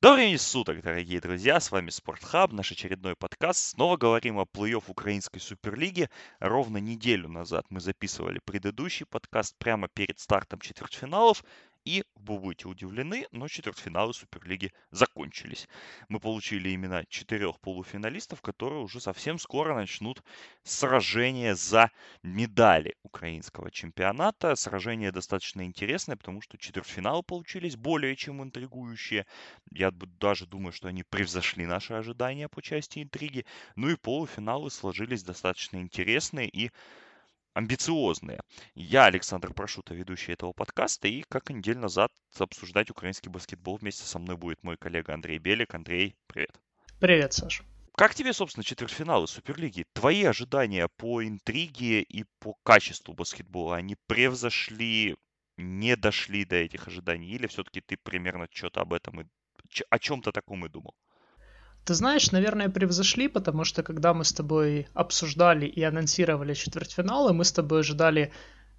Добрый день суток, дорогие друзья, с вами Спортхаб, наш очередной подкаст. Снова говорим о плей-офф Украинской Суперлиги. Ровно неделю назад мы записывали предыдущий подкаст прямо перед стартом четвертьфиналов. И вы будете удивлены, но четвертьфиналы Суперлиги закончились. Мы получили именно четырех полуфиналистов, которые уже совсем скоро начнут сражение за медали украинского чемпионата. Сражение достаточно интересное, потому что четвертьфиналы получились более чем интригующие. Я даже думаю, что они превзошли наши ожидания по части интриги. Ну и полуфиналы сложились достаточно интересные и амбициозные. Я Александр Прошута, ведущий этого подкаста, и как неделю назад обсуждать украинский баскетбол вместе со мной будет мой коллега Андрей Белик. Андрей, привет. Привет, Саша. Как тебе, собственно, четвертьфиналы Суперлиги? Твои ожидания по интриге и по качеству баскетбола, они превзошли, не дошли до этих ожиданий? Или все-таки ты примерно что-то об этом и о чем-то таком и думал? Ты знаешь, наверное, превзошли, потому что когда мы с тобой обсуждали и анонсировали четвертьфиналы, мы с тобой ожидали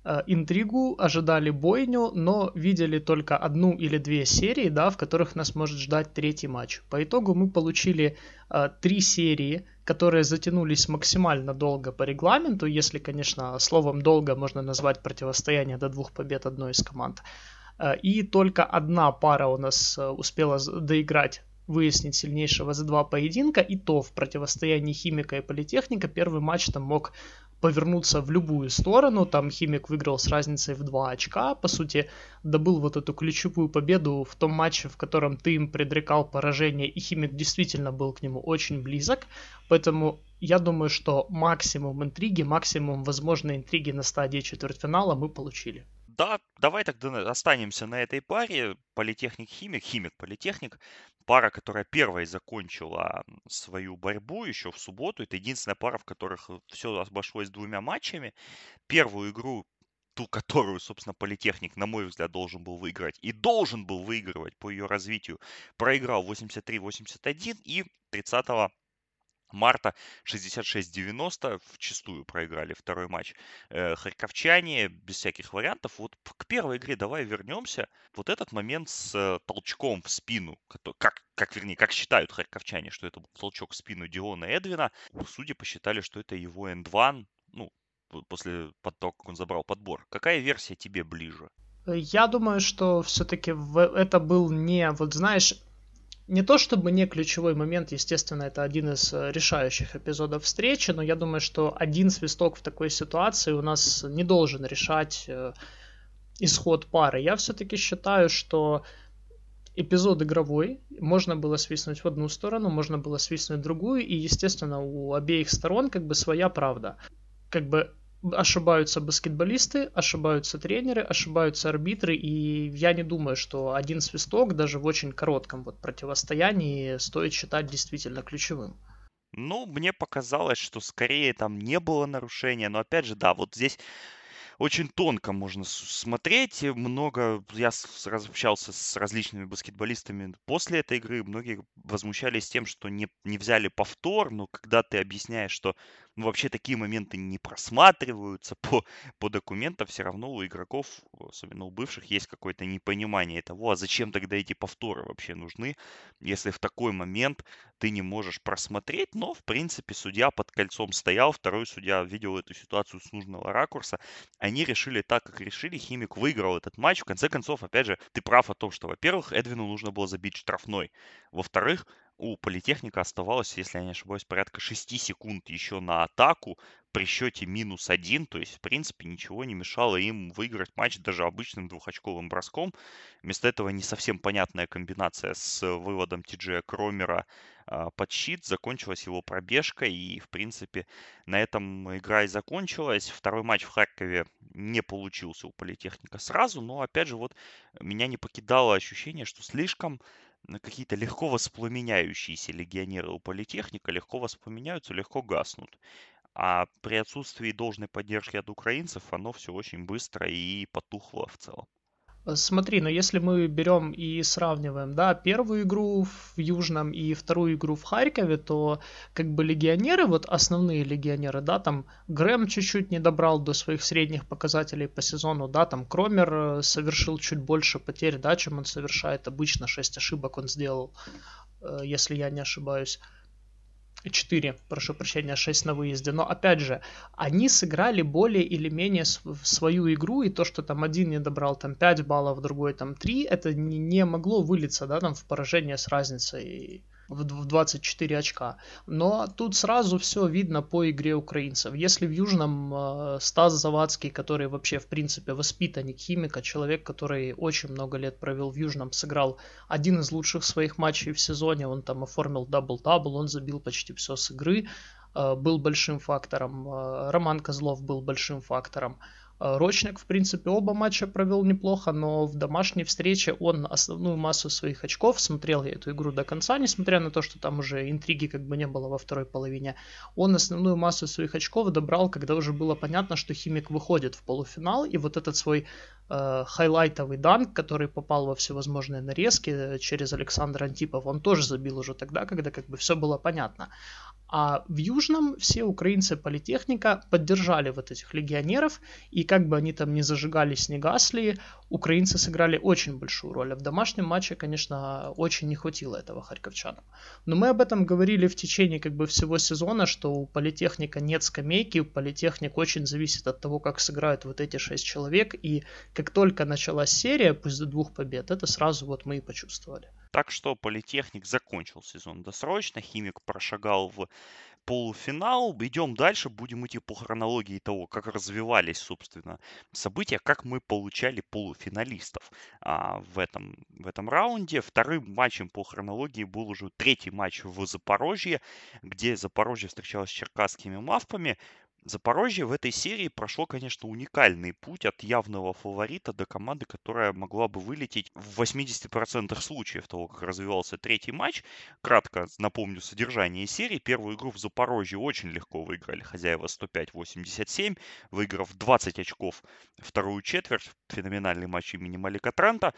э, интригу, ожидали бойню, но видели только одну или две серии, да, в которых нас может ждать третий матч. По итогу мы получили э, три серии, которые затянулись максимально долго по регламенту, если, конечно, словом долго можно назвать противостояние до двух побед одной из команд. Э, и только одна пара у нас э, успела доиграть выяснить сильнейшего за два поединка, и то в противостоянии Химика и Политехника первый матч там мог повернуться в любую сторону. Там Химик выиграл с разницей в 2 очка. По сути, добыл вот эту ключевую победу в том матче, в котором ты им предрекал поражение, и Химик действительно был к нему очень близок. Поэтому я думаю, что максимум интриги, максимум возможной интриги на стадии четвертьфинала мы получили. Да, давай тогда останемся на этой паре. Политехник-химик, химик-политехник. Пара, которая первой закончила свою борьбу еще в субботу. Это единственная пара, в которых все обошлось двумя матчами. Первую игру ту, которую, собственно, Политехник, на мой взгляд, должен был выиграть и должен был выигрывать по ее развитию, проиграл 83-81 и 30 марта 66-90 в чистую проиграли второй матч. Э, харьковчане без всяких вариантов. Вот к первой игре давай вернемся. Вот этот момент с э, толчком в спину, как, как вернее, как считают харьковчане, что это был толчок в спину Диона Эдвина. Судьи посчитали, что это его энд-1, ну, после того, как он забрал подбор. Какая версия тебе ближе? Я думаю, что все-таки это был не, вот знаешь, не то чтобы не ключевой момент, естественно, это один из э, решающих эпизодов встречи, но я думаю, что один свисток в такой ситуации у нас не должен решать э, исход пары. Я все-таки считаю, что эпизод игровой, можно было свистнуть в одну сторону, можно было свистнуть в другую, и, естественно, у обеих сторон как бы своя правда. Как бы ошибаются баскетболисты, ошибаются тренеры, ошибаются арбитры, и я не думаю, что один свисток даже в очень коротком вот противостоянии стоит считать действительно ключевым. Ну, мне показалось, что скорее там не было нарушения, но опять же, да, вот здесь очень тонко можно смотреть. Много, я общался с различными баскетболистами после этой игры, многие возмущались тем, что не, не взяли повтор, но когда ты объясняешь, что ну, вообще такие моменты не просматриваются по, по документам, все равно у игроков, особенно у бывших, есть какое-то непонимание того, а зачем тогда эти повторы вообще нужны, если в такой момент ты не можешь просмотреть, но, в принципе, судья под кольцом стоял, второй судья видел эту ситуацию с нужного ракурса, они решили так, как решили, Химик выиграл этот матч, в конце концов, опять же, ты прав о том, что, во-первых, Эдвину нужно было забить штрафной, во-вторых, у Политехника оставалось, если я не ошибаюсь, порядка 6 секунд еще на атаку при счете минус один. То есть, в принципе, ничего не мешало им выиграть матч даже обычным двухочковым броском. Вместо этого не совсем понятная комбинация с выводом Тиджея Кромера а, под щит. Закончилась его пробежка. И, в принципе, на этом игра и закончилась. Второй матч в Харькове не получился у Политехника сразу. Но, опять же, вот меня не покидало ощущение, что слишком какие-то легко воспламеняющиеся легионеры у политехника легко воспламеняются, легко гаснут. А при отсутствии должной поддержки от украинцев оно все очень быстро и потухло в целом. Э, смотри, но если мы берем и сравниваем, да, первую игру в Южном и вторую игру в Харькове, то как бы легионеры, вот основные легионеры, да, там Грэм чуть-чуть не добрал до своих средних показателей по сезону, да, там Кромер э, совершил чуть больше потерь, да, чем он совершает обычно, 6 ошибок он сделал, э, если я не ошибаюсь. 4, прошу прощения, 6 на выезде. Но опять же, они сыграли более или менее свою игру, и то, что там один не добрал там 5 баллов, другой там 3, это не, не могло вылиться, да, там в поражение с разницей в 24 очка. Но тут сразу все видно по игре украинцев. Если в Южном э, Стас Завадский, который вообще в принципе воспитанник Химика, человек, который очень много лет провел в Южном, сыграл один из лучших своих матчей в сезоне, он там оформил дабл-дабл, он забил почти все с игры, э, был большим фактором. Э, Роман Козлов был большим фактором. Э, Рочник, в принципе, оба матча провел неплохо, но в домашней встрече он основную массу своих очков, смотрел я эту игру до конца, несмотря на то, что там уже интриги как бы не было во второй половине, он основную массу своих очков добрал, когда уже было понятно, что Химик выходит в полуфинал, и вот этот свой э, хайлайтовый данк, который попал во всевозможные нарезки э, через Александра Антипов, он тоже забил уже тогда, когда как бы все было понятно. А в Южном все украинцы политехника поддержали вот этих легионеров, и как бы они там не зажигались, не гасли, украинцы сыграли очень большую роль. А в домашнем матче, конечно, очень не хватило этого харьковчанам. Но мы об этом говорили в течение как бы всего сезона, что у политехника нет скамейки, у политехник очень зависит от того, как сыграют вот эти шесть человек, и как только началась серия, пусть до двух побед, это сразу вот мы и почувствовали. Так что Политехник закончил сезон досрочно, Химик прошагал в полуфинал. Идем дальше, будем идти по хронологии того, как развивались, собственно, события, как мы получали полуфиналистов а, в, этом, в этом раунде. Вторым матчем по хронологии был уже третий матч в Запорожье, где Запорожье встречалось с черкасскими мавпами. Запорожье в этой серии прошло, конечно, уникальный путь от явного фаворита до команды, которая могла бы вылететь в 80% случаев того, как развивался третий матч. Кратко напомню содержание серии. Первую игру в Запорожье очень легко выиграли хозяева 105-87, выиграв 20 очков вторую четверть. Феноменальный матч имени Малика Трента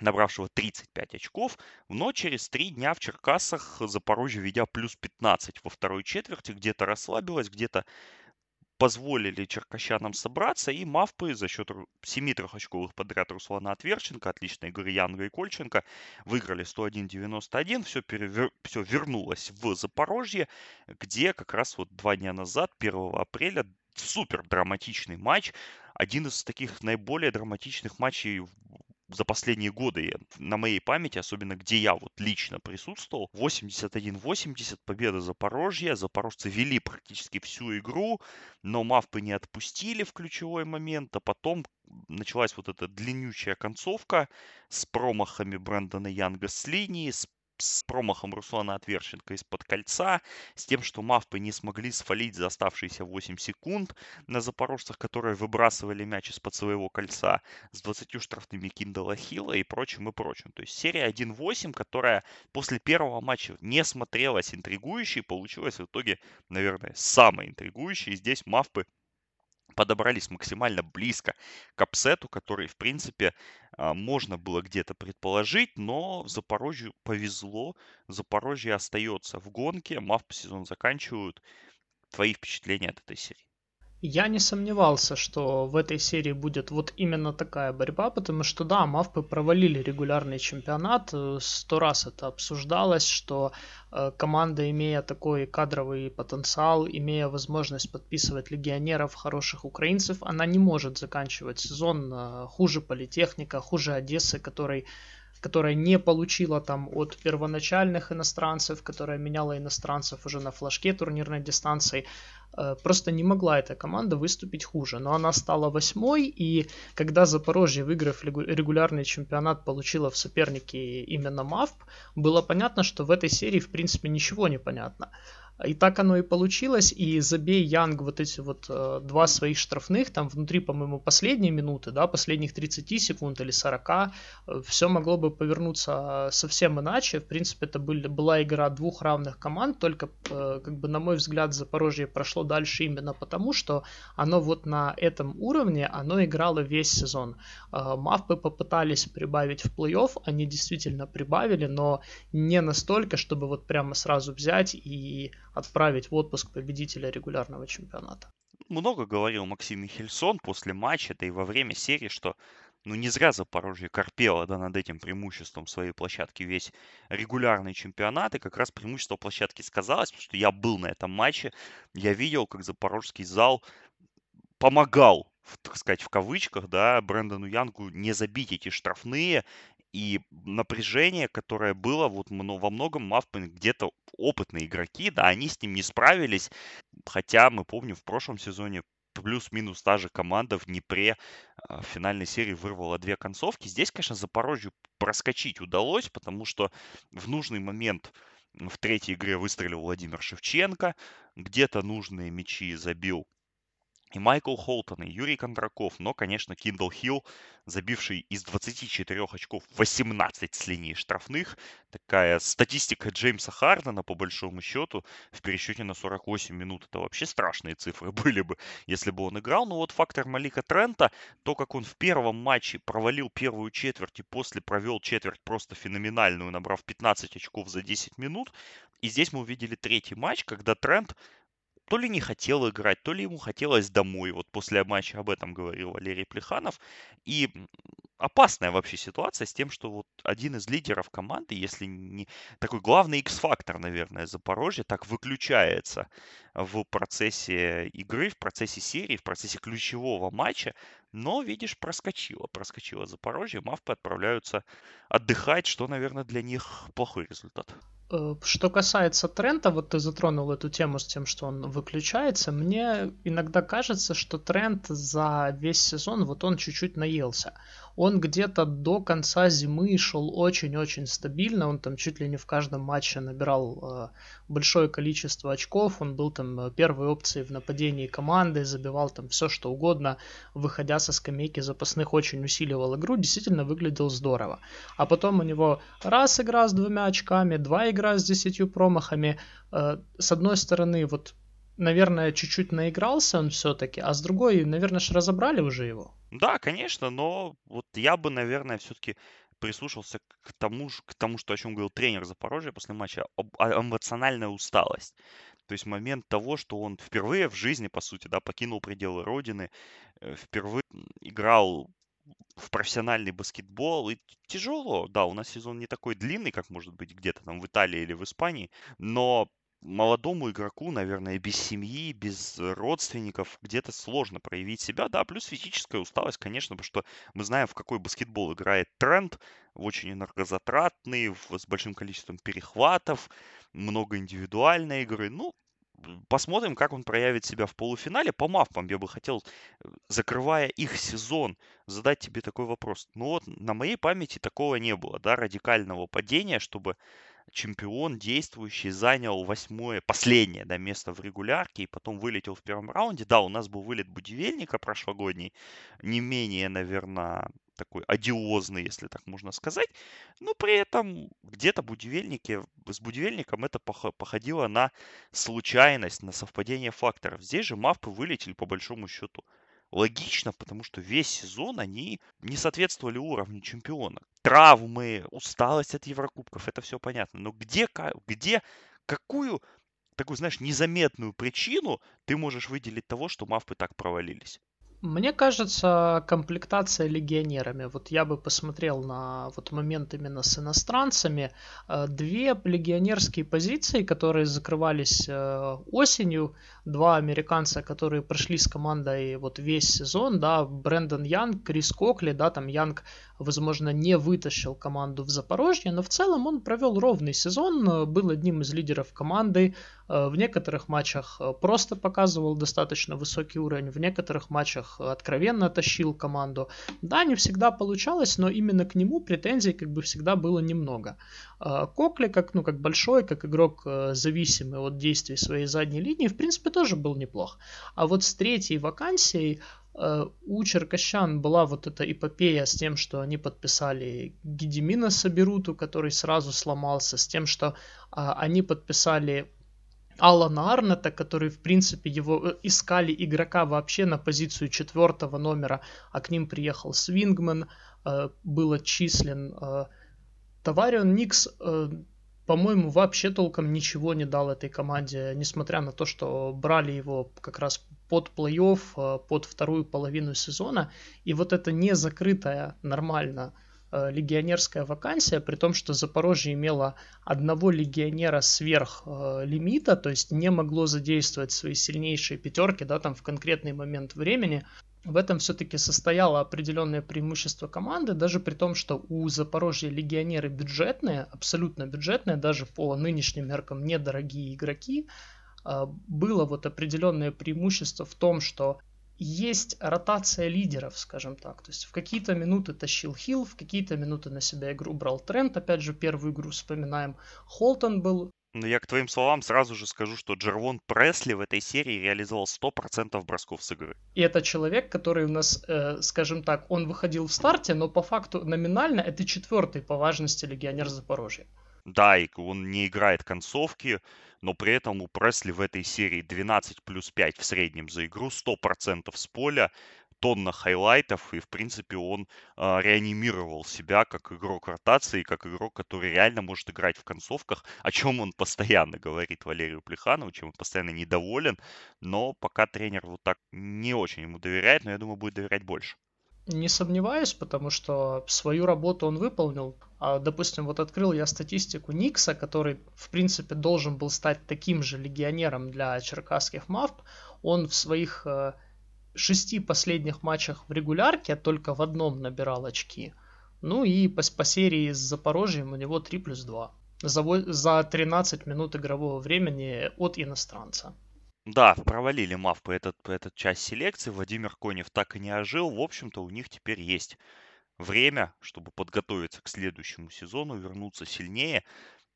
набравшего 35 очков, но через три дня в Черкасах Запорожье, ведя плюс 15 во второй четверти, где-то расслабилась, где-то позволили черкащанам собраться, и Мавпы за счет семи трехочковых подряд Руслана Отверченко, отличной игры Янга и Кольченко, выиграли 101-91, все, перевер... все вернулось в Запорожье, где как раз вот два дня назад, 1 апреля, супер драматичный матч, один из таких наиболее драматичных матчей за последние годы на моей памяти, особенно где я вот лично присутствовал, 81-80 победа Запорожья. Запорожцы вели практически всю игру, но Мавпы не отпустили в ключевой момент, а потом началась вот эта длиннючая концовка с промахами Брэндона Янга с линии, с с промахом Руслана Отверченко из-под кольца, с тем, что Мавпы не смогли свалить за оставшиеся 8 секунд на запорожцах, которые выбрасывали мяч из-под своего кольца, с 20 штрафными Киндала Хилла и прочим, и прочим. То есть серия 1-8, которая после первого матча не смотрелась интригующей, получилась в итоге, наверное, самой интригующей. Здесь Мавпы подобрались максимально близко к апсету, который, в принципе, можно было где-то предположить, но Запорожью повезло. Запорожье остается в гонке, МАВ сезон заканчивают. Твои впечатления от этой серии? Я не сомневался, что в этой серии будет вот именно такая борьба, потому что да, Мавпы провалили регулярный чемпионат, э, сто раз это обсуждалось, что э, команда, имея такой кадровый потенциал, имея возможность подписывать легионеров, хороших украинцев, она не может заканчивать сезон э, хуже Политехника, хуже Одессы, который которая не получила там от первоначальных иностранцев, которая меняла иностранцев уже на флажке турнирной дистанции. Э, просто не могла эта команда выступить хуже. Но она стала восьмой, и когда Запорожье, выиграв регулярный чемпионат, получила в сопернике именно МАФП, было понятно, что в этой серии в принципе ничего не понятно. И так оно и получилось, и забей Янг вот эти вот э, два своих штрафных, там внутри, по-моему, последние минуты, да, последних 30 секунд или 40, э, все могло бы повернуться совсем иначе. В принципе, это были, была игра двух равных команд, только, э, как бы, на мой взгляд, Запорожье прошло дальше именно потому, что оно вот на этом уровне, оно играло весь сезон. Э, Мавпы попытались прибавить в плей-офф, они действительно прибавили, но не настолько, чтобы вот прямо сразу взять и отправить в отпуск победителя регулярного чемпионата. Много говорил Максим Михельсон после матча, да и во время серии, что ну не зря Запорожье корпело да, над этим преимуществом своей площадки весь регулярный чемпионат, и как раз преимущество площадки сказалось, потому что я был на этом матче, я видел, как запорожский зал помогал так сказать, в кавычках, да, Брэндону Янгу не забить эти штрафные, и напряжение, которое было вот во многом Мавпы где-то опытные игроки, да, они с ним не справились, хотя мы помним в прошлом сезоне плюс-минус та же команда в Днепре а, в финальной серии вырвала две концовки. Здесь, конечно, Запорожью проскочить удалось, потому что в нужный момент в третьей игре выстрелил Владимир Шевченко, где-то нужные мячи забил и Майкл Холтон, и Юрий Кондраков, но, конечно, Киндл Хилл, забивший из 24 очков 18 с линии штрафных. Такая статистика Джеймса Хардена, по большому счету, в пересчете на 48 минут. Это вообще страшные цифры были бы, если бы он играл. Но вот фактор Малика Трента, то, как он в первом матче провалил первую четверть и после провел четверть просто феноменальную, набрав 15 очков за 10 минут. И здесь мы увидели третий матч, когда Трент то ли не хотел играть, то ли ему хотелось домой. Вот после матча об этом говорил Валерий Плеханов. И опасная вообще ситуация с тем, что вот один из лидеров команды, если не такой главный X-фактор, наверное, Запорожья, так выключается в процессе игры, в процессе серии, в процессе ключевого матча, но, видишь, проскочило, проскочило Запорожье, Мавпы отправляются отдыхать, что, наверное, для них плохой результат. Э, что касается Трента, вот ты затронул эту тему с тем, что он выключается. Мне иногда кажется, что Трент за весь сезон, вот он чуть-чуть наелся он где-то до конца зимы шел очень-очень стабильно, он там чуть ли не в каждом матче набирал э, большое количество очков, он был там э, первой опцией в нападении команды, забивал там все что угодно, выходя со скамейки запасных очень усиливал игру, действительно выглядел здорово. А потом у него раз игра с двумя очками, два игра с десятью промахами, э, с одной стороны вот наверное, чуть-чуть наигрался он все-таки, а с другой, наверное, же разобрали уже его. Да, конечно, но вот я бы, наверное, все-таки прислушался к тому, к тому, что о чем говорил тренер Запорожья после матча, эмоциональная усталость. То есть момент того, что он впервые в жизни, по сути, да, покинул пределы родины, э, впервые играл в профессиональный баскетбол. И тяжело, да, у нас сезон не такой длинный, как может быть где-то там в Италии или в Испании, но молодому игроку, наверное, без семьи, без родственников где-то сложно проявить себя. Да, плюс физическая усталость, конечно, потому что мы знаем, в какой баскетбол играет тренд, очень энергозатратный, с большим количеством перехватов, много индивидуальной игры. Ну, посмотрим, как он проявит себя в полуфинале. По мавпам я бы хотел, э, закрывая их сезон, задать тебе такой вопрос. Ну вот, на моей памяти такого не было, да, радикального падения, чтобы чемпион действующий занял восьмое, последнее да, место в регулярке и потом вылетел в первом раунде. Да, у нас был вылет Будивельника прошлогодний, не менее, наверное, такой одиозный, если так можно сказать. Но при этом где-то Будивельники, с Будивельником это походило на случайность, на совпадение факторов. Здесь же Мавпы вылетели по большому счету логично, потому что весь сезон они не соответствовали уровню чемпиона. Травмы, усталость от Еврокубков, это все понятно. Но где, где какую такую, знаешь, незаметную причину ты можешь выделить того, что Мавпы так провалились? Мне кажется, комплектация легионерами. Вот я бы посмотрел на вот момент именно с иностранцами. Э, две легионерские позиции, которые закрывались э, осенью. Два американца, которые прошли с командой вот весь сезон, да, Брэндон Янг, Крис Кокли, да, там Янг возможно, не вытащил команду в Запорожье, но в целом он провел ровный сезон, был одним из лидеров команды, Э, в некоторых матчах э, просто показывал достаточно высокий уровень, в некоторых матчах откровенно тащил команду. Да, не всегда получалось, но именно к нему претензий как бы всегда было немного. Э, Кокли, как, ну, как большой, как игрок зависимый от действий своей задней линии, в принципе, тоже был неплох. А вот с третьей вакансией у Черкащан была вот эта эпопея с тем, что они подписали Гедемина Саберуту, который сразу сломался, с тем, что а, они подписали Алана Арнета, который, в принципе, его э, искали игрока вообще на позицию четвертого номера, а к ним приехал Свингман, э, был отчислен. Э, Таварион Никс, по-моему, вообще толком ничего не дал этой команде, несмотря на то, что брали его как раз под плей-офф, под вторую половину сезона. И вот это не закрытая нормально Э, легионерская вакансия, при том, что Запорожье имело одного легионера сверх э, лимита, то есть не могло задействовать свои сильнейшие пятерки, да, там в конкретный момент времени. В этом все-таки состояло определенное преимущество команды, даже при том, что у Запорожья легионеры бюджетные, абсолютно бюджетные, даже по нынешним меркам недорогие игроки, э, было вот определенное преимущество в том, что есть ротация лидеров, скажем так. То есть в какие-то минуты тащил Хилл, в какие-то минуты на себя игру брал Трент. Опять же, первую игру вспоминаем. Холтон был но я к твоим словам сразу же скажу, что Джервон Пресли в этой серии реализовал 100% бросков с игры. И это человек, который у нас, э, скажем так, он выходил в старте, но по факту номинально это четвертый по важности легионер Запорожья. Да, и он не играет концовки, но при этом у Пресли в этой серии 12 плюс 5 в среднем за игру, 100% с поля, тонна хайлайтов, и, в принципе, он э, реанимировал себя как игрок ротации, как игрок, который реально может играть в концовках, о чем он постоянно говорит Валерию Плеханову, чем он постоянно недоволен, но пока тренер вот так не очень ему доверяет, но я думаю, будет доверять больше. Не сомневаюсь, потому что свою работу он выполнил. А, допустим, вот открыл я статистику Никса, который, в принципе, должен был стать таким же легионером для черкасских Мавп. Он в своих э, шести последних матчах в регулярке только в одном набирал очки. Ну и по, по серии с Запорожьем у него 3 плюс 2. За, за 13 минут игрового времени от иностранца. Да, провалили Мавпы этот, этот часть селекции. Владимир Конев так и не ожил. В общем-то, у них теперь есть время, чтобы подготовиться к следующему сезону, вернуться сильнее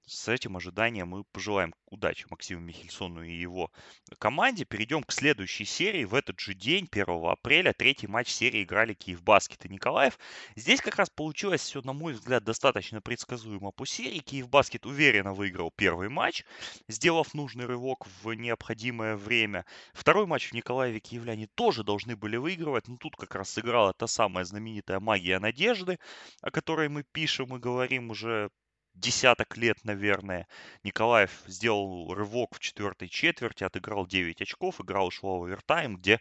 с этим ожиданием мы пожелаем удачи Максиму Михельсону и его команде. Перейдем к следующей серии. В этот же день, 1 апреля, третий матч серии играли Киев Баскет и Николаев. Здесь как раз получилось все, на мой взгляд, достаточно предсказуемо по серии. Киев Баскет уверенно выиграл первый матч, сделав нужный рывок в необходимое время. Второй матч в Николаеве киевляне тоже должны были выигрывать, но тут как раз сыграла та самая знаменитая магия надежды, о которой мы пишем и говорим уже десяток лет, наверное, Николаев сделал рывок в четвертой четверти, отыграл 9 очков, играл ушла в овертайм, где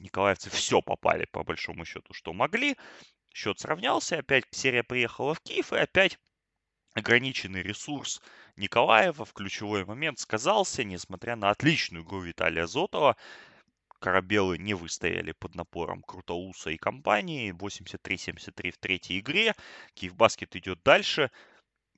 николаевцы все попали, по большому счету, что могли. Счет сравнялся, опять серия приехала в Киев, и опять ограниченный ресурс Николаева в ключевой момент сказался, несмотря на отличную игру Виталия Зотова. Корабелы не выстояли под напором Крутоуса и компании. 83-73 в третьей игре. Киевбаскет идет дальше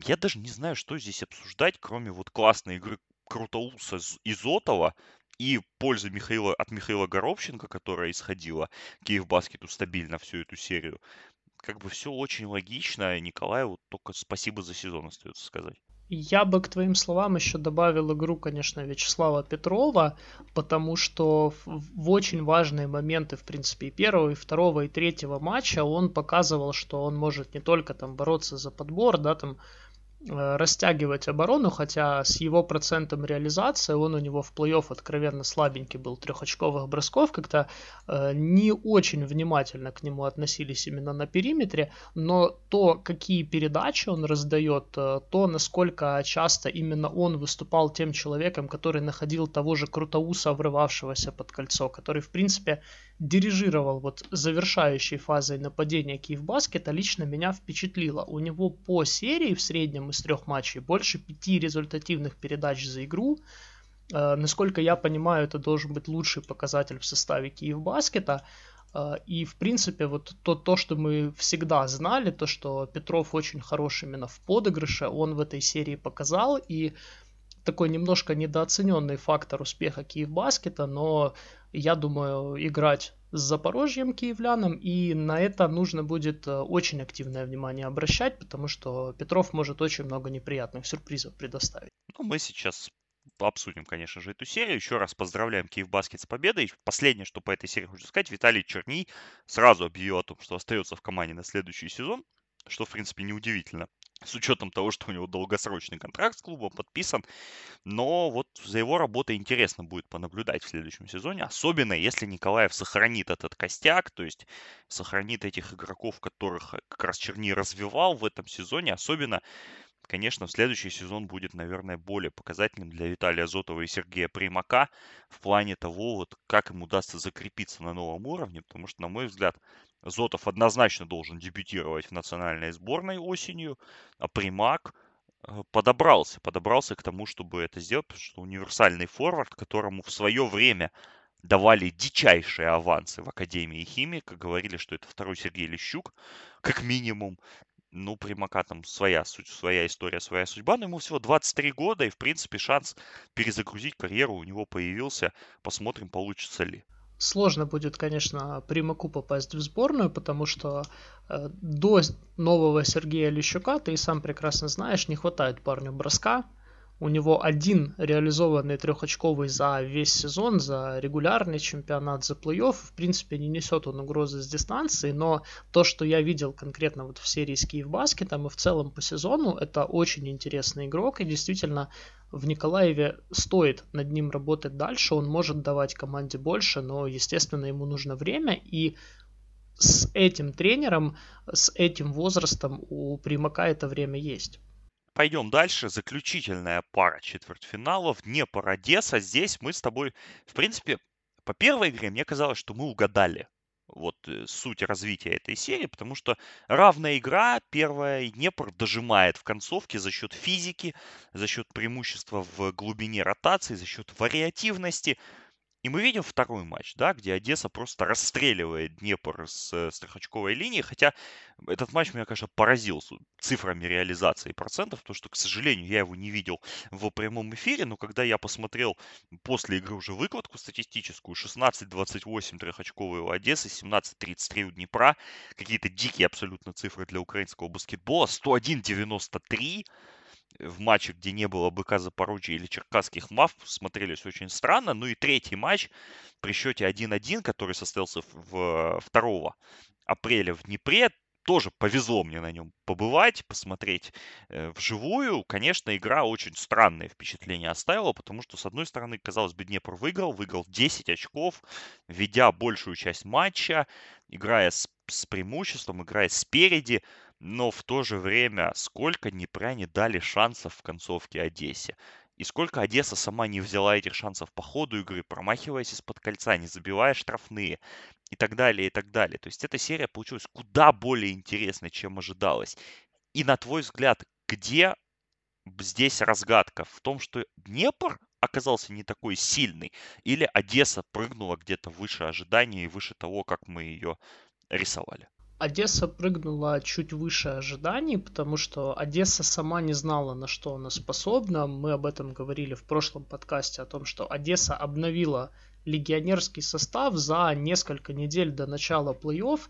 я даже не знаю, что здесь обсуждать, кроме вот классной игры Крутоуса Изотова и пользы Михаила, от Михаила Горобченко, которая исходила Киев Баскету стабильно всю эту серию. Как бы все очень логично. Николаеву только спасибо за сезон остается сказать. Я бы к твоим словам еще добавил игру, конечно, Вячеслава Петрова, потому что в очень важные моменты, в принципе, и первого, и второго, и третьего матча он показывал, что он может не только там бороться за подбор, да, там растягивать оборону, хотя с его процентом реализации он у него в плей-офф откровенно слабенький был, трехочковых бросков, как-то э, не очень внимательно к нему относились именно на периметре, но то, какие передачи он раздает, э, то, насколько часто именно он выступал тем человеком, который находил того же Крутоуса, врывавшегося под кольцо, который, в принципе, дирижировал вот завершающей фазой нападения Киевбаскета, лично меня впечатлило. У него по серии в среднем из трех матчей больше пяти результативных передач за игру. Насколько я понимаю, это должен быть лучший показатель в составе Киевбаскета. И, в принципе, вот то, то, что мы всегда знали, то, что Петров очень хорош именно в подыгрыше, он в этой серии показал. И такой немножко недооцененный фактор успеха Киевбаскета, но я думаю, играть с Запорожьем киевлянам, и на это нужно будет э, очень активное внимание обращать, потому что Петров может очень много неприятных сюрпризов предоставить. Ну, мы сейчас обсудим, конечно же, эту серию. Еще раз поздравляем Киевбаскет с победой. Последнее, что по этой серии хочу сказать, Виталий Черний сразу объявил о том, что остается в команде на следующий сезон, что, в принципе, неудивительно с учетом того, что у него долгосрочный контракт с клубом подписан. Но вот за его работой интересно будет понаблюдать в следующем сезоне, особенно если Николаев сохранит этот костяк, то есть сохранит этих игроков, которых как раз Черни развивал в этом сезоне, особенно Конечно, следующий сезон будет, наверное, более показательным для Виталия Зотова и Сергея Примака в плане того, вот, как им удастся закрепиться на новом уровне, потому что, на мой взгляд, Зотов однозначно должен дебютировать в национальной сборной осенью, а Примак э, подобрался, подобрался к тому, чтобы это сделать, потому что универсальный форвард, которому в свое время давали дичайшие авансы в Академии химии, как говорили, что это второй Сергей Лещук, как минимум. Ну, Примака там своя, своя история, своя судьба, но ему всего 23 года, и, в принципе, шанс перезагрузить карьеру у него появился. Посмотрим, получится ли. Сложно будет, конечно, Примаку попасть в сборную, потому что э, до нового Сергея Лещука, ты и сам прекрасно знаешь, не хватает парню броска, у него один реализованный трехочковый за весь сезон, за регулярный чемпионат, за плей-офф. В принципе, не несет он угрозы с дистанции, но то, что я видел конкретно вот в серии с Киевбаскетом и в целом по сезону, это очень интересный игрок. И действительно, в Николаеве стоит над ним работать дальше. Он может давать команде больше, но, естественно, ему нужно время. И с этим тренером, с этим возрастом у Примака это время есть. Пойдем дальше. Заключительная пара четвертьфиналов. Днепр Одесса. Здесь мы с тобой, в принципе, по первой игре мне казалось, что мы угадали вот э, суть развития этой серии, потому что равная игра, первая, Днепр дожимает в концовке за счет физики, за счет преимущества в глубине ротации, за счет вариативности. И мы видим второй матч, да, где Одесса просто расстреливает Днепр с, с трехочковой линии, хотя этот матч меня, конечно, поразил цифрами реализации процентов, потому что, к сожалению, я его не видел в прямом эфире, но когда я посмотрел после игры уже выкладку статистическую, 16-28 трехочковые у Одессы, 17-33 у Днепра, какие-то дикие абсолютно цифры для украинского баскетбола, 101-93, в матче, где не было БК Запорожья или Черкасских МАФ, смотрелись очень странно. Ну и третий матч при счете 1-1, который состоялся в 2 апреля в Днепре, тоже повезло мне на нем побывать, посмотреть э, вживую. Конечно, игра очень странное впечатление оставила, потому что, с одной стороны, казалось бы, Днепр выиграл, выиграл 10 очков, ведя большую часть матча, играя с, с преимуществом, играя спереди, но в то же время сколько Днепряне дали шансов в концовке Одессе. И сколько Одесса сама не взяла этих шансов по ходу игры, промахиваясь из-под кольца, не забивая штрафные и так далее, и так далее. То есть эта серия получилась куда более интересной, чем ожидалось. И на твой взгляд, где здесь разгадка? В том, что Днепр оказался не такой сильный? Или Одесса прыгнула где-то выше ожиданий и выше того, как мы ее рисовали? Одесса прыгнула чуть выше ожиданий, потому что Одесса сама не знала, на что она способна. Мы об этом говорили в прошлом подкасте, о том, что Одесса обновила легионерский состав за несколько недель до начала плей-офф.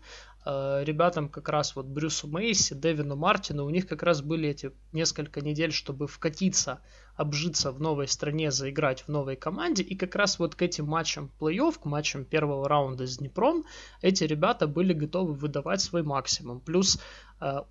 Э, ребятам как раз вот Брюсу Мейси, Дэвину Мартину, у них как раз были эти несколько недель, чтобы вкатиться обжиться в новой стране, заиграть в новой команде. И как раз вот к этим матчам плей-офф, к матчам первого раунда с Днепром, эти ребята были готовы выдавать свой максимум. Плюс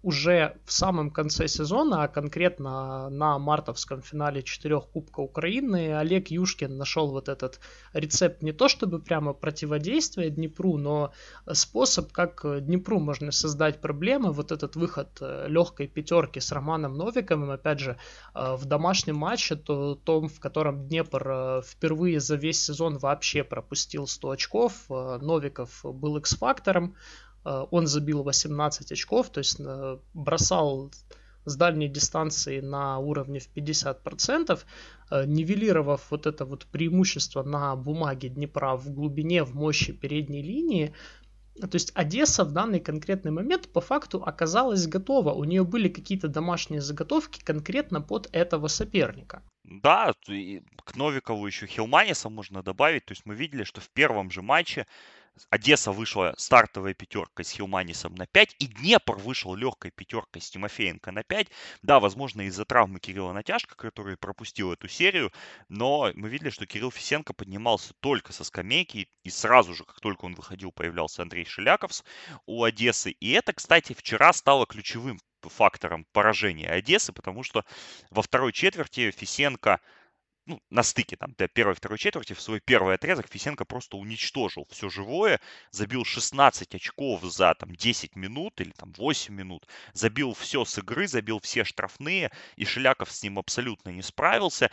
уже в самом конце сезона, а конкретно на мартовском финале четырех Кубка Украины, Олег Юшкин нашел вот этот рецепт не то чтобы прямо противодействие Днепру, но способ, как Днепру можно создать проблемы. Вот этот выход э, легкой пятерки с Романом Новиковым, опять же, э, в домашнем матче, то том, в котором Днепр впервые за весь сезон вообще пропустил 100 очков, Новиков был X-фактором, Э, он забил 18 очков, то есть э, бросал с дальней дистанции на уровне в 50%, э, нивелировав вот это вот преимущество на бумаге Днепра в глубине, в мощи передней линии, то есть Одесса в данный конкретный момент по факту оказалась готова. У нее были какие-то домашние заготовки конкретно под этого соперника. Да, к Новикову еще Хилманиса можно добавить. То есть мы видели, что в первом же матче Одесса вышла стартовой пятеркой с Хилманисом на 5, и Днепр вышел легкой пятеркой с Тимофеенко на 5. Да, возможно, из-за травмы Кирилла Натяжка, который пропустил эту серию, но мы видели, что Кирилл Фисенко поднимался только со скамейки, и сразу же, как только он выходил, появлялся Андрей Шеляковс у Одессы. И это, кстати, вчера стало ключевым фактором поражения Одессы, потому что во второй четверти Фисенко ну, на стыке там первой второй четверти в свой первый отрезок Фисенко просто уничтожил все живое, забил 16 очков за там 10 минут или там 8 минут, забил все с игры, забил все штрафные, и Шеляков с ним абсолютно не справился.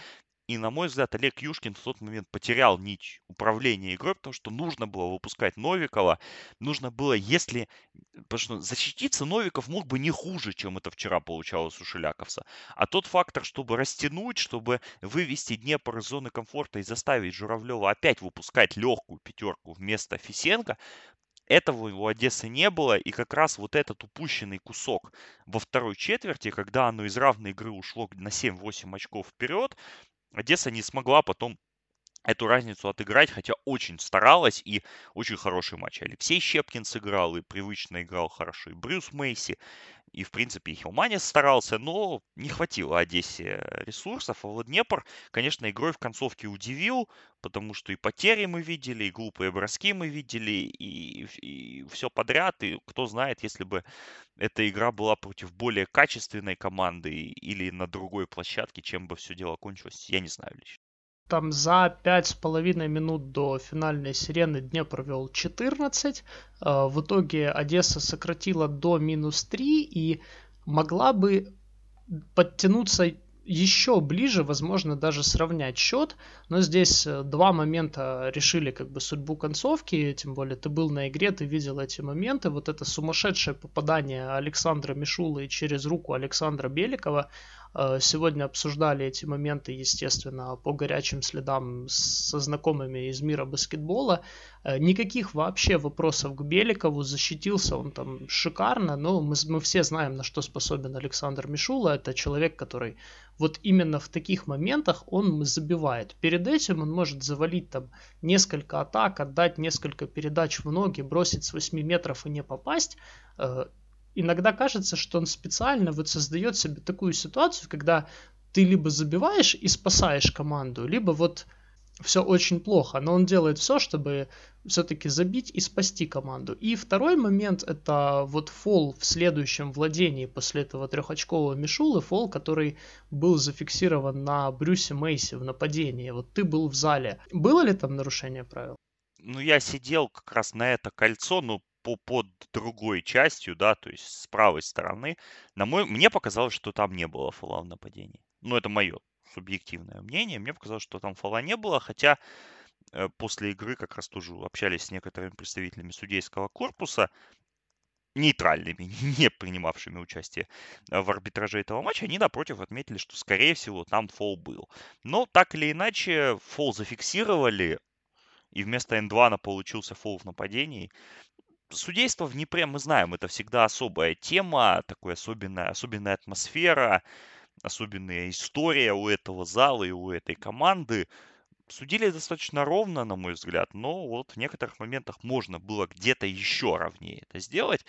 И, на мой взгляд, Олег Юшкин в тот момент потерял нить управления игрой, потому что нужно было выпускать Новикова. Нужно было, если... Потому что защититься Новиков мог бы не хуже, чем это вчера получалось у Шеляковса. А тот фактор, чтобы растянуть, чтобы вывести Днепр из зоны комфорта и заставить Журавлева опять выпускать легкую пятерку вместо Фисенко, этого у Одессы не было, и как раз вот этот упущенный кусок во второй четверти, когда оно из равной игры ушло на 7-8 очков вперед, Одесса не смогла потом эту разницу отыграть, хотя очень старалась и очень хороший матч. Алексей Щепкин сыграл и привычно играл хорошо, и Брюс Мейси, и, в принципе, и Хилманис старался, но не хватило Одессе ресурсов. А вот Днепр, конечно, игрой в концовке удивил, потому что и потери мы видели, и глупые броски мы видели, и, и все подряд. И кто знает, если бы эта игра была против более качественной команды или на другой площадке, чем бы все дело кончилось, я не знаю лично там за пять с половиной минут до финальной сирены Днепр вел 14. Э, в итоге Одесса сократила до минус 3 и могла бы подтянуться еще ближе, возможно, даже сравнять счет. Но здесь э, два момента решили как бы судьбу концовки, тем более ты был на игре, ты видел эти моменты. Вот это сумасшедшее попадание Александра Мишулы через руку Александра Беликова, сегодня обсуждали эти моменты, естественно, по горячим следам со знакомыми из мира баскетбола. Э, никаких вообще вопросов к Беликову. Защитился он там шикарно, но мы, мы все знаем, на что способен Александр Мишула. Это человек, который вот именно в таких моментах он забивает. Перед этим он может завалить там несколько атак, отдать несколько передач в ноги, бросить с 8 метров и не попасть э, иногда кажется, что он специально вот создает себе такую ситуацию, когда ты либо забиваешь и спасаешь команду, либо вот все очень плохо, но он делает все, чтобы все-таки забить и спасти команду. И второй момент это вот фол в следующем владении после этого трехочкового Мишулы, фол, который был зафиксирован на Брюсе Мейси в нападении. Вот ты был в зале. Было ли там нарушение правил? Ну, я сидел как раз на это кольцо, но по, под другой частью, да, то есть с правой стороны, на мой, мне показалось, что там не было фола в нападении. Ну, это мое субъективное мнение. Мне показалось, что там фола не было, хотя э, после игры как раз тоже общались с некоторыми представителями судейского корпуса, нейтральными, не принимавшими участие в арбитраже этого матча, они, напротив, отметили, что, скорее всего, там фол был. Но, так или иначе, фол зафиксировали, и вместо N2 получился фол в нападении судейство в Днепре, мы знаем, это всегда особая тема, такая особенная, особенная атмосфера, особенная история у этого зала и у этой команды. Судили достаточно ровно, на мой взгляд, но вот в некоторых моментах можно было где-то еще ровнее это сделать.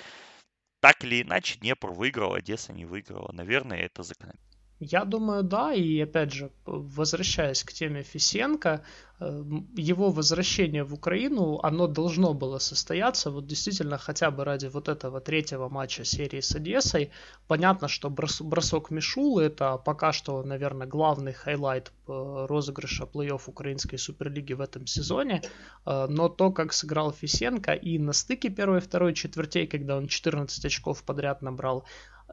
Так или иначе, Днепр выиграл, Одесса не выиграла. Наверное, это закономерно. Я думаю, да, и опять же, возвращаясь к теме Фисенко, э, его возвращение в Украину, оно должно было состояться, вот действительно, хотя бы ради вот этого третьего матча серии с Одессой. Понятно, что брос, бросок Мишулы это пока что, наверное, главный хайлайт э, розыгрыша плей-офф Украинской Суперлиги в этом сезоне, э, но то, как сыграл Фисенко и на стыке первой и второй четвертей, когда он 14 очков подряд набрал,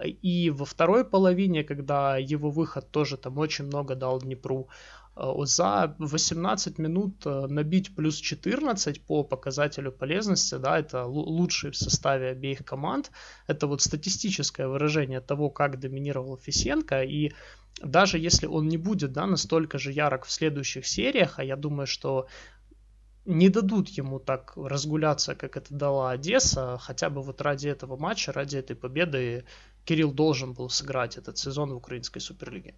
и во второй половине, когда его выход тоже там очень много дал Днепру, за 18 минут набить плюс 14 по показателю полезности, да, это лучший в составе обеих команд. Это вот статистическое выражение того, как доминировал Фисенко. И даже если он не будет да, настолько же ярок в следующих сериях, а я думаю, что не дадут ему так разгуляться, как это дала Одесса, хотя бы вот ради этого матча, ради этой победы Кирилл должен был сыграть этот сезон в украинской суперлиге.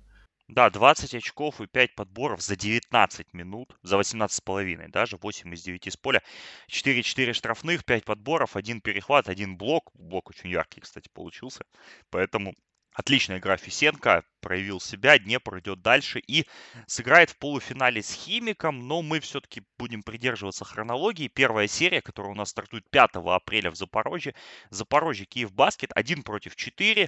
Да, 20 очков и 5 подборов за 19 минут, за 18,5 даже, 8 из 9 с поля. 4-4 штрафных, 5 подборов, 1 перехват, 1 блок. Блок очень яркий, кстати, получился. Поэтому Отличная игра Фисенко, проявил себя, Днепр идет дальше и сыграет в полуфинале с Химиком, но мы все-таки будем придерживаться хронологии. Первая серия, которая у нас стартует 5 апреля в Запорожье. Запорожье, Киев Баскет, 1 против 4.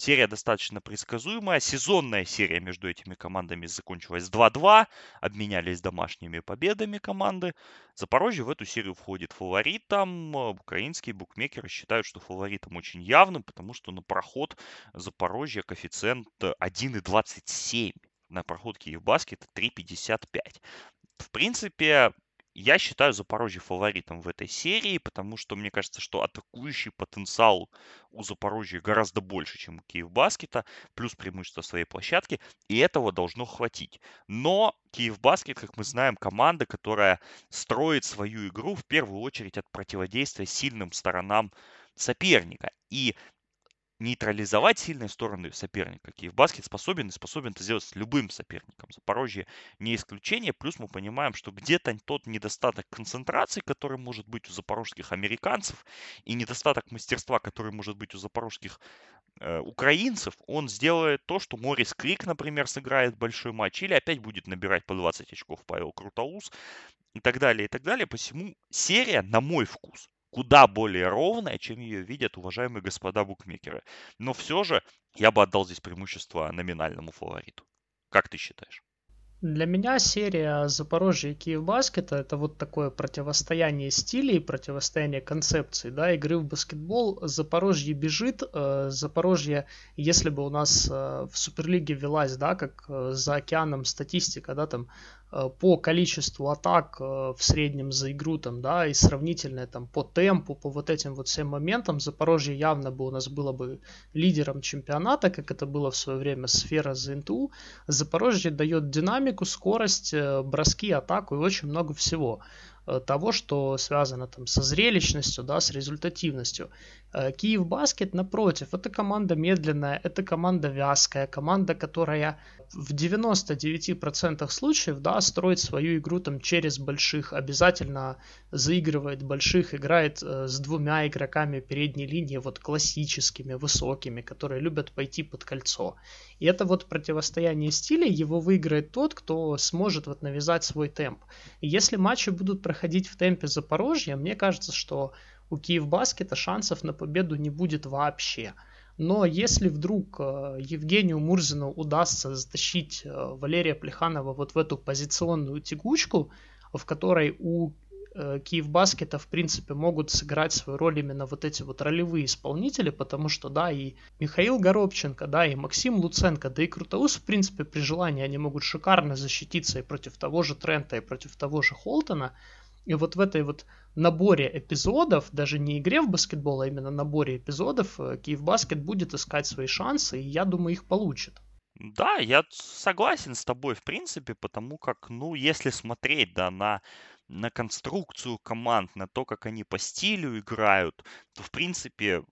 Серия достаточно предсказуемая. Сезонная серия между этими командами закончилась 2-2. Обменялись домашними победами команды. Запорожье в эту серию входит фаворитом. Украинские букмекеры считают, что фаворитом очень явным, потому что на проход Запорожье коэффициент 1,27. На проход Киевбаскет 3,55. В принципе, я считаю Запорожье фаворитом в этой серии, потому что мне кажется, что атакующий потенциал у Запорожья гораздо больше, чем у Киевбаскета, плюс преимущество своей площадки, и этого должно хватить. Но Киевбаскет, как мы знаем, команда, которая строит свою игру в первую очередь от противодействия сильным сторонам соперника. И нейтрализовать сильные стороны соперника. Киевбаскет способен и способен это сделать с любым соперником. Запорожье не исключение. Плюс мы понимаем, что где-то тот недостаток концентрации, который может быть у запорожских американцев, и недостаток мастерства, который может быть у запорожских э, украинцев, он сделает то, что Морис Крик, например, сыграет большой матч, или опять будет набирать по 20 очков Павел Крутоус, и так далее, и так далее. Посему серия, на мой вкус, куда более ровная, чем ее видят уважаемые господа букмекеры. Но все же я бы отдал здесь преимущество номинальному фавориту. Как ты считаешь? Для меня серия Запорожье и Киев Баскета это вот такое противостояние стилей, противостояние концепций, да, игры в баскетбол. Запорожье бежит, э, Запорожье, если бы у нас э, в Суперлиге велась, да, как э, за океаном статистика, да, там по количеству атак э, в среднем за игру там, да, и сравнительное там по темпу, по вот этим вот всем моментам, Запорожье явно бы у нас было бы лидером чемпионата, как это было в свое время сфера за НТУ. Запорожье дает динамику, скорость, э, броски, атаку и очень много всего того, что связано там со зрелищностью, да, с результативностью. Киев Баскет, напротив, это команда медленная, это команда вязкая, команда, которая в 99% случаев, да, строит свою игру там через больших, обязательно заигрывает больших, играет э, с двумя игроками передней линии, вот классическими, высокими, которые любят пойти под кольцо. И это вот противостояние стилей, его выиграет тот, кто сможет вот навязать свой темп. И если матчи будут проходить в темпе Запорожья, мне кажется, что у Киевбаскета шансов на победу не будет вообще. Но если вдруг э, Евгению Мурзину удастся затащить э, Валерия Плеханова вот в эту позиционную тягучку, в которой у э, Киевбаскета, в принципе, могут сыграть свою роль именно вот эти вот ролевые исполнители, потому что, да, и Михаил Горобченко, да, и Максим Луценко, да и Крутоус, в принципе, при желании они могут шикарно защититься и против того же Трента, и против того же Холтона, и вот в этой вот наборе эпизодов, даже не игре в баскетбол, а именно наборе эпизодов, э, Киев Баскет будет искать свои шансы, и я думаю, их получит. Да, я согласен с тобой, в принципе, потому как, ну, если смотреть, да, на на конструкцию команд, на то, как они по стилю играют, то, в принципе,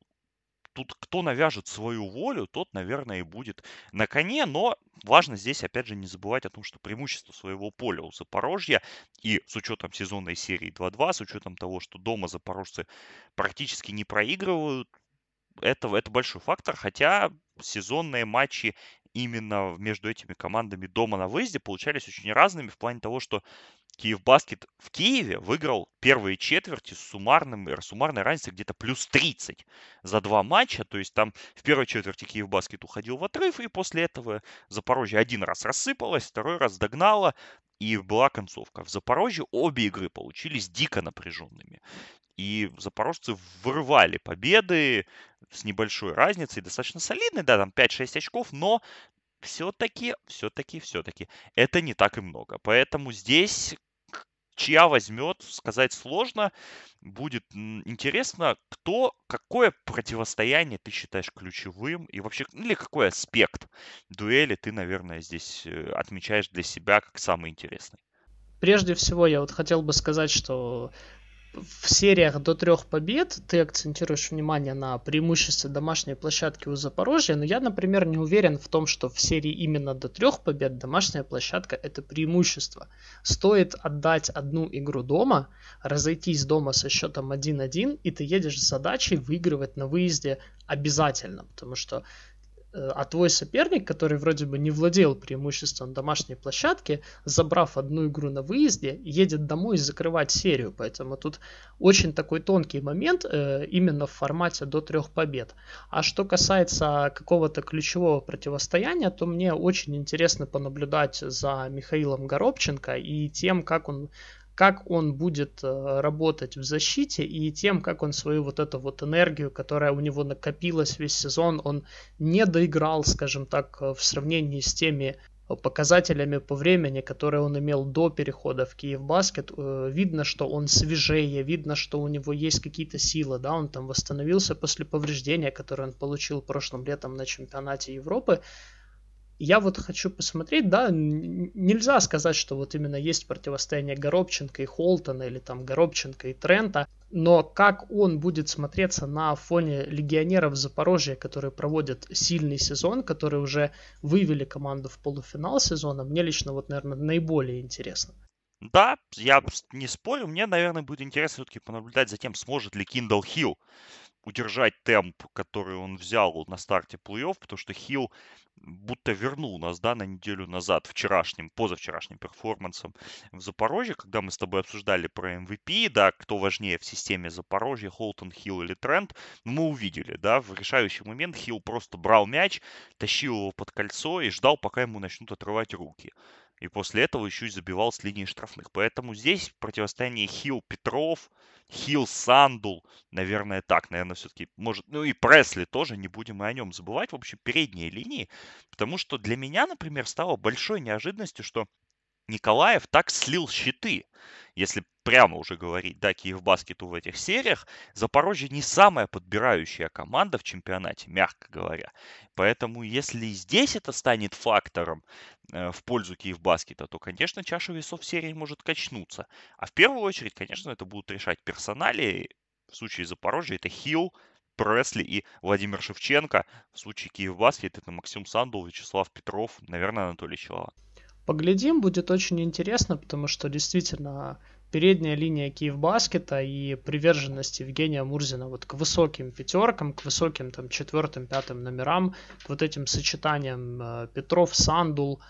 тут кто навяжет свою волю, тот, наверное, и будет на коне. Но важно здесь, опять же, не забывать о том, что преимущество своего поля у Запорожья и с учетом сезонной серии 2-2, с учетом того, что дома запорожцы практически не проигрывают, это, это большой фактор, хотя сезонные матчи именно между этими командами дома на выезде получались очень разными в плане того, что Киев Баскет в Киеве выиграл первые четверти с суммарным, суммарной разницей где-то плюс 30 за два матча. То есть там в первой четверти Киев Баскет уходил в отрыв, и после этого Запорожье один раз рассыпалось, второй раз догнало, и была концовка. В Запорожье обе игры получились дико напряженными. И запорожцы вырывали победы с небольшой разницей, достаточно солидной, да, там 5-6 очков, но все-таки, все-таки, все-таки это не так и много. Поэтому здесь чья возьмет, сказать сложно. Будет интересно, кто, какое противостояние ты считаешь ключевым и вообще, или какой аспект дуэли ты, наверное, здесь э, отмечаешь для себя как самый интересный. Прежде всего, я вот хотел бы сказать, что в сериях до трех побед ты акцентируешь внимание на преимуществе домашней площадки у Запорожья, но я, например, не уверен в том, что в серии именно до трех побед домашняя площадка это преимущество. Стоит отдать одну игру дома, разойтись дома со счетом 1-1, и ты едешь с задачей выигрывать на выезде обязательно, потому что а твой соперник, который вроде бы не владел преимуществом домашней площадки, забрав одну игру на выезде, едет домой закрывать серию. Поэтому тут очень такой тонкий момент э, именно в формате до трех побед. А что касается какого-то ключевого противостояния, то мне очень интересно понаблюдать за Михаилом Горобченко и тем, как он как он будет э, работать в защите и тем, как он свою вот эту вот энергию, которая у него накопилась весь сезон, он не доиграл, скажем так, э, в сравнении с теми э, показателями по времени, которые он имел до перехода в Киев Баскет, видно, что он свежее, видно, что у него есть какие-то силы, да, он там восстановился после повреждения, которое он получил прошлым летом на чемпионате Европы, я вот хочу посмотреть, да, нельзя сказать, что вот именно есть противостояние Горобченко и Холтона или там Горобченко и Трента, но как он будет смотреться на фоне легионеров Запорожья, которые проводят сильный сезон, которые уже вывели команду в полуфинал сезона, мне лично вот, наверное, наиболее интересно. Да, я не спорю, мне, наверное, будет интересно все-таки понаблюдать за тем, сможет ли Kindle Hill удержать темп, который он взял на старте плей-офф, потому что Хилл будто вернул нас, да, на неделю назад вчерашним, позавчерашним перформансом в Запорожье, когда мы с тобой обсуждали про MVP, да, кто важнее в системе Запорожья, Холтон, Хилл или Трент, мы увидели, да, в решающий момент Хилл просто брал мяч, тащил его под кольцо и ждал, пока ему начнут отрывать руки. И после этого еще и забивал с линии штрафных. Поэтому здесь противостояние Хилл-Петров, Хилл-Сандул, наверное, так, наверное, все-таки может... Ну и Пресли тоже, не будем мы о нем забывать. В общем, передние линии. Потому что для меня, например, стало большой неожиданностью, что Николаев так слил щиты. Если прямо уже говорить, да, Киевбаскету в этих сериях, Запорожье не самая подбирающая команда в чемпионате, мягко говоря. Поэтому если здесь это станет фактором э, в пользу Киевбаскета, то, конечно, чаша весов серии может качнуться. А в первую очередь, конечно, это будут решать персонали. В случае Запорожья это Хилл, Пресли и Владимир Шевченко. В случае Киевбаскет это Максим Сандул, Вячеслав Петров, наверное, Анатолий Челова. Поглядим, будет очень интересно, потому что действительно передняя линия Киевбаскета и приверженность Евгения Мурзина вот к высоким пятеркам, к высоким там четвертым, пятым номерам, к вот этим сочетаниям э, Петров, Сандул,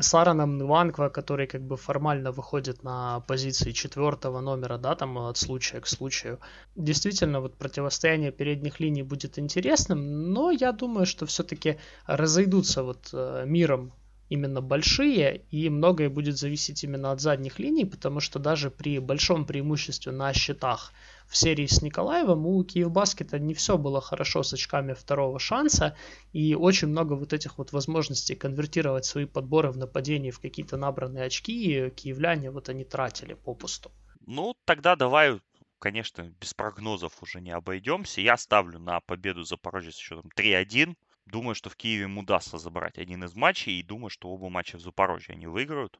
Сараном Иванква, который как бы формально выходит на позиции четвертого номера, да, там от случая к случаю. Действительно, вот противостояние передних линий будет интересным, но я думаю, что все-таки разойдутся вот э, миром именно большие, и многое будет зависеть именно от задних линий, потому что даже при большом преимуществе на счетах в серии с Николаевым у Киевбаскета не все было хорошо с очками второго шанса, и очень много вот этих вот возможностей конвертировать свои подборы в нападении в какие-то набранные очки, киевляне вот они тратили попусту. Ну, тогда давай конечно, без прогнозов уже не обойдемся. Я ставлю на победу Запорожья с счетом 3-1. Думаю, что в Киеве им удастся забрать один из матчей, и думаю, что оба матча в Запорожье они выиграют.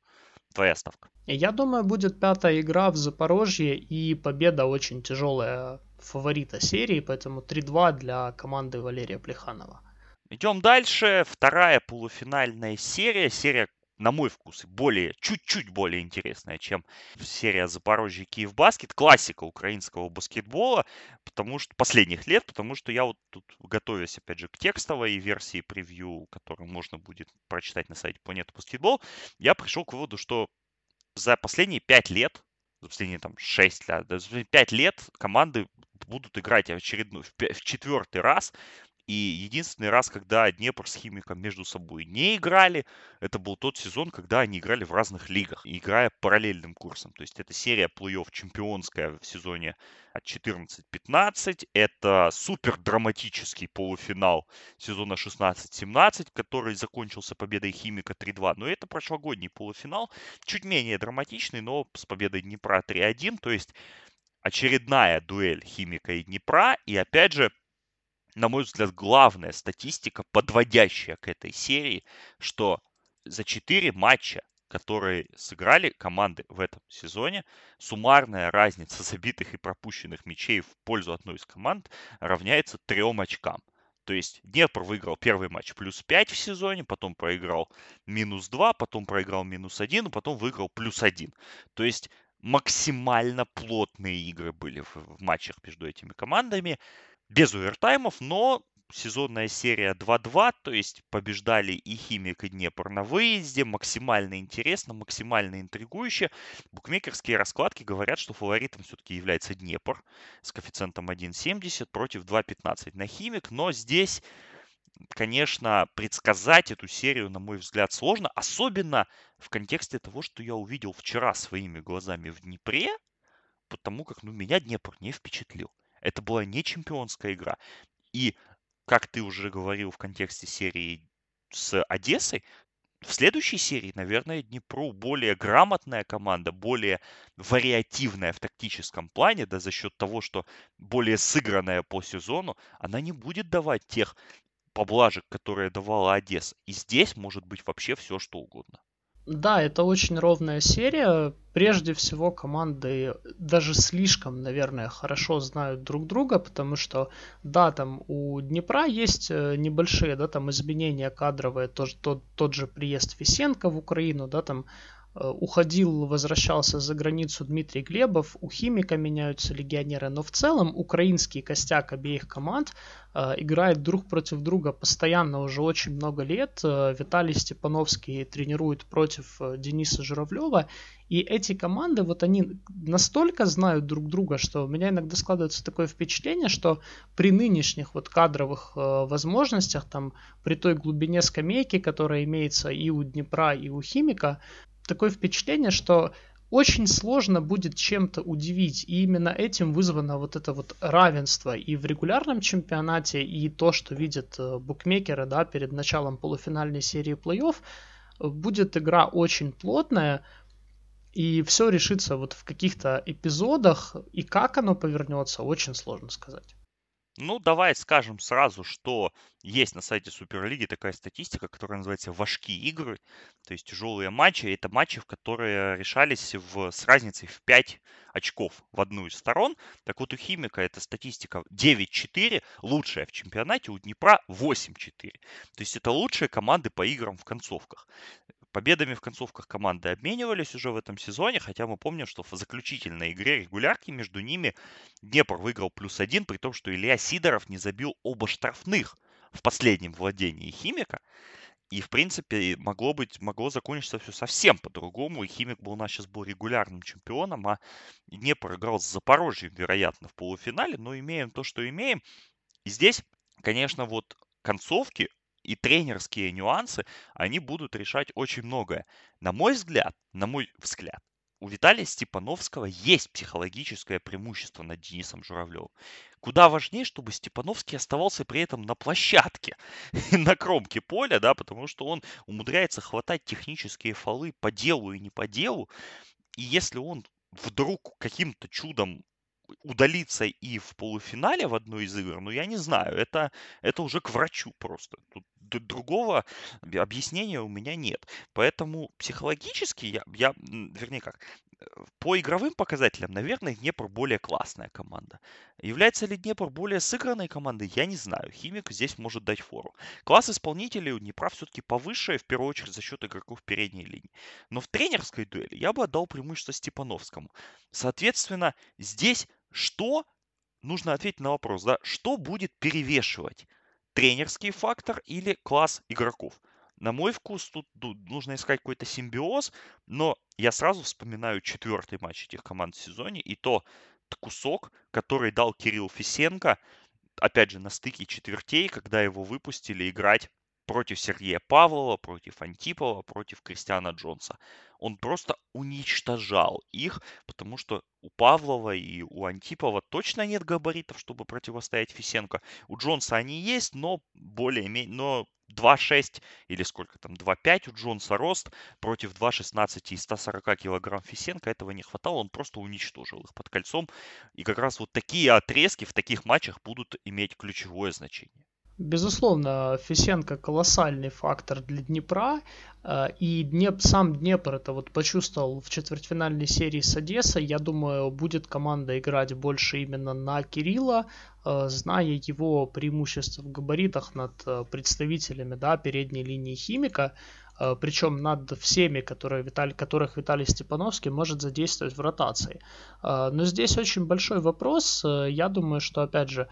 Твоя ставка. Я думаю, будет пятая игра в Запорожье, и победа очень тяжелая фаворита серии, поэтому 3-2 для команды Валерия Плеханова. Идем дальше. Вторая полуфинальная серия. Серия, на мой вкус, более, чуть-чуть более интересная, чем серия Запорожье Киев Баскет, классика украинского баскетбола, потому что последних лет, потому что я вот тут готовясь, опять же, к текстовой версии превью, которую можно будет прочитать на сайте Планета Баскетбол, я пришел к выводу, что за последние пять лет, за последние там 6 лет, за 5 лет команды будут играть очередной, в четвертый раз И единственный раз, когда Днепр с Химиком между собой не играли, это был тот сезон, когда они играли в разных лигах, играя параллельным курсом. То есть это серия плей-офф чемпионская в сезоне от 14-15. Это супер драматический полуфинал сезона 16-17, который закончился победой Химика 3-2. Но это прошлогодний полуфинал, чуть менее драматичный, но с победой Днепра 3-1. То есть очередная дуэль Химика и Днепра. И опять же, на мой взгляд, главная статистика, подводящая к этой серии, что за 4 матча, которые сыграли команды в этом сезоне, суммарная разница забитых и пропущенных мячей в пользу одной из команд равняется 3 очкам. То есть Днепр выиграл первый матч плюс 5 в сезоне, потом проиграл минус 2, потом проиграл минус 1, потом выиграл плюс 1. То есть максимально плотные игры были в, в матчах между этими командами без овертаймов, но сезонная серия 2-2, то есть побеждали и Химик, и Днепр на выезде, максимально интересно, максимально интригующе. Букмекерские раскладки говорят, что фаворитом все-таки является Днепр с коэффициентом 1.70 против 2.15 на Химик, но здесь конечно, предсказать эту серию, на мой взгляд, сложно, особенно в контексте того, что я увидел вчера своими глазами в Днепре, потому как, ну, меня Днепр не впечатлил. Это была не чемпионская игра. И, как ты уже говорил в контексте серии с Одессой, в следующей серии, наверное, Днепру более грамотная команда, более вариативная в тактическом плане, да, за счет того, что более сыгранная по сезону, она не будет давать тех поблажек, которые давала Одесса. И здесь может быть вообще все, что угодно. Да, это очень ровная серия. Прежде всего, команды даже слишком, наверное, хорошо знают друг друга, потому что, да, там у Днепра есть э, небольшие, да, там изменения кадровые, тот, тот, тот же приезд Фисенко в Украину, да, там уходил, возвращался за границу Дмитрий Глебов, у Химика меняются легионеры, но в целом украинский костяк обеих команд э, играет друг против друга постоянно уже очень много лет. Э, Виталий Степановский тренирует против э, Дениса Журавлева, и эти команды, вот они настолько знают друг друга, что у меня иногда складывается такое впечатление, что при нынешних вот кадровых э, возможностях, там, при той глубине скамейки, которая имеется и у Днепра, и у Химика, такое впечатление, что очень сложно будет чем-то удивить. И именно этим вызвано вот это вот равенство и в регулярном чемпионате, и то, что видят э, букмекеры да, перед началом полуфинальной серии плей-офф. Будет игра очень плотная, и все решится вот в каких-то эпизодах, и как оно повернется, очень сложно сказать. Ну, давай скажем сразу, что есть на сайте Суперлиги такая статистика, которая называется «Важки игры», то есть тяжелые матчи. Это матчи, в которые решались в, с разницей в 5 очков в одну из сторон. Так вот, у Химика эта статистика 9-4, лучшая в чемпионате, у Днепра 8-4. То есть это лучшие команды по играм в концовках. Победами в концовках команды обменивались уже в этом сезоне, хотя мы помним, что в заключительной игре регулярки между ними Днепр выиграл плюс один, при том, что Илья Сидоров не забил оба штрафных в последнем владении Химика. И, в принципе, могло быть, могло закончиться все совсем по-другому. И Химик был у нас сейчас был регулярным чемпионом, а Днепр играл с Запорожьем, вероятно, в полуфинале. Но имеем то, что имеем. И здесь, конечно, вот концовки и тренерские нюансы, они будут решать очень многое. На мой взгляд, на мой взгляд, у Виталия Степановского есть психологическое преимущество над Денисом Журавлевым. Куда важнее, чтобы Степановский оставался при этом на площадке, на кромке поля, да, потому что он умудряется хватать технические фолы по делу и не по делу. И если он вдруг каким-то чудом удалиться и в полуфинале в одной из игр, ну, я не знаю, это, это уже к врачу просто. Тут другого объяснения у меня нет. Поэтому психологически я, я вернее как, по игровым показателям, наверное, Днепр более классная команда. Является ли Днепр более сыгранной командой, я не знаю. Химик здесь может дать фору. Класс исполнителей у Днепра все-таки повыше, в первую очередь за счет игроков передней линии. Но в тренерской дуэли я бы отдал преимущество Степановскому. Соответственно, здесь что? Нужно ответить на вопрос, да, что будет перевешивать? Тренерский фактор или класс игроков? На мой вкус, тут нужно искать какой-то симбиоз, но я сразу вспоминаю четвертый матч этих команд в сезоне, и то кусок, который дал Кирилл Фисенко, опять же, на стыке четвертей, когда его выпустили играть против Сергея Павлова, против Антипова, против Кристиана Джонса. Он просто уничтожал их, потому что у Павлова и у Антипова точно нет габаритов, чтобы противостоять Фисенко. У Джонса они есть, но более-менее, но 2,6 или сколько там, 2,5 у Джонса рост против 2,16 и 140 килограмм Фисенко. Этого не хватало, он просто уничтожил их под кольцом. И как раз вот такие отрезки в таких матчах будут иметь ключевое значение. Безусловно, Фисенко колоссальный фактор для Днепра, э, и Днеп, сам Днепр это вот почувствовал в четвертьфинальной серии с Одессой. Я думаю, будет команда играть больше именно на Кирилла, э, зная его преимущество в габаритах над э, представителями да, передней линии Химика. Э, причем над всеми, которые Виталий, которых Виталий Степановский может задействовать в ротации. Э, но здесь очень большой вопрос. Э, я думаю, что, опять же,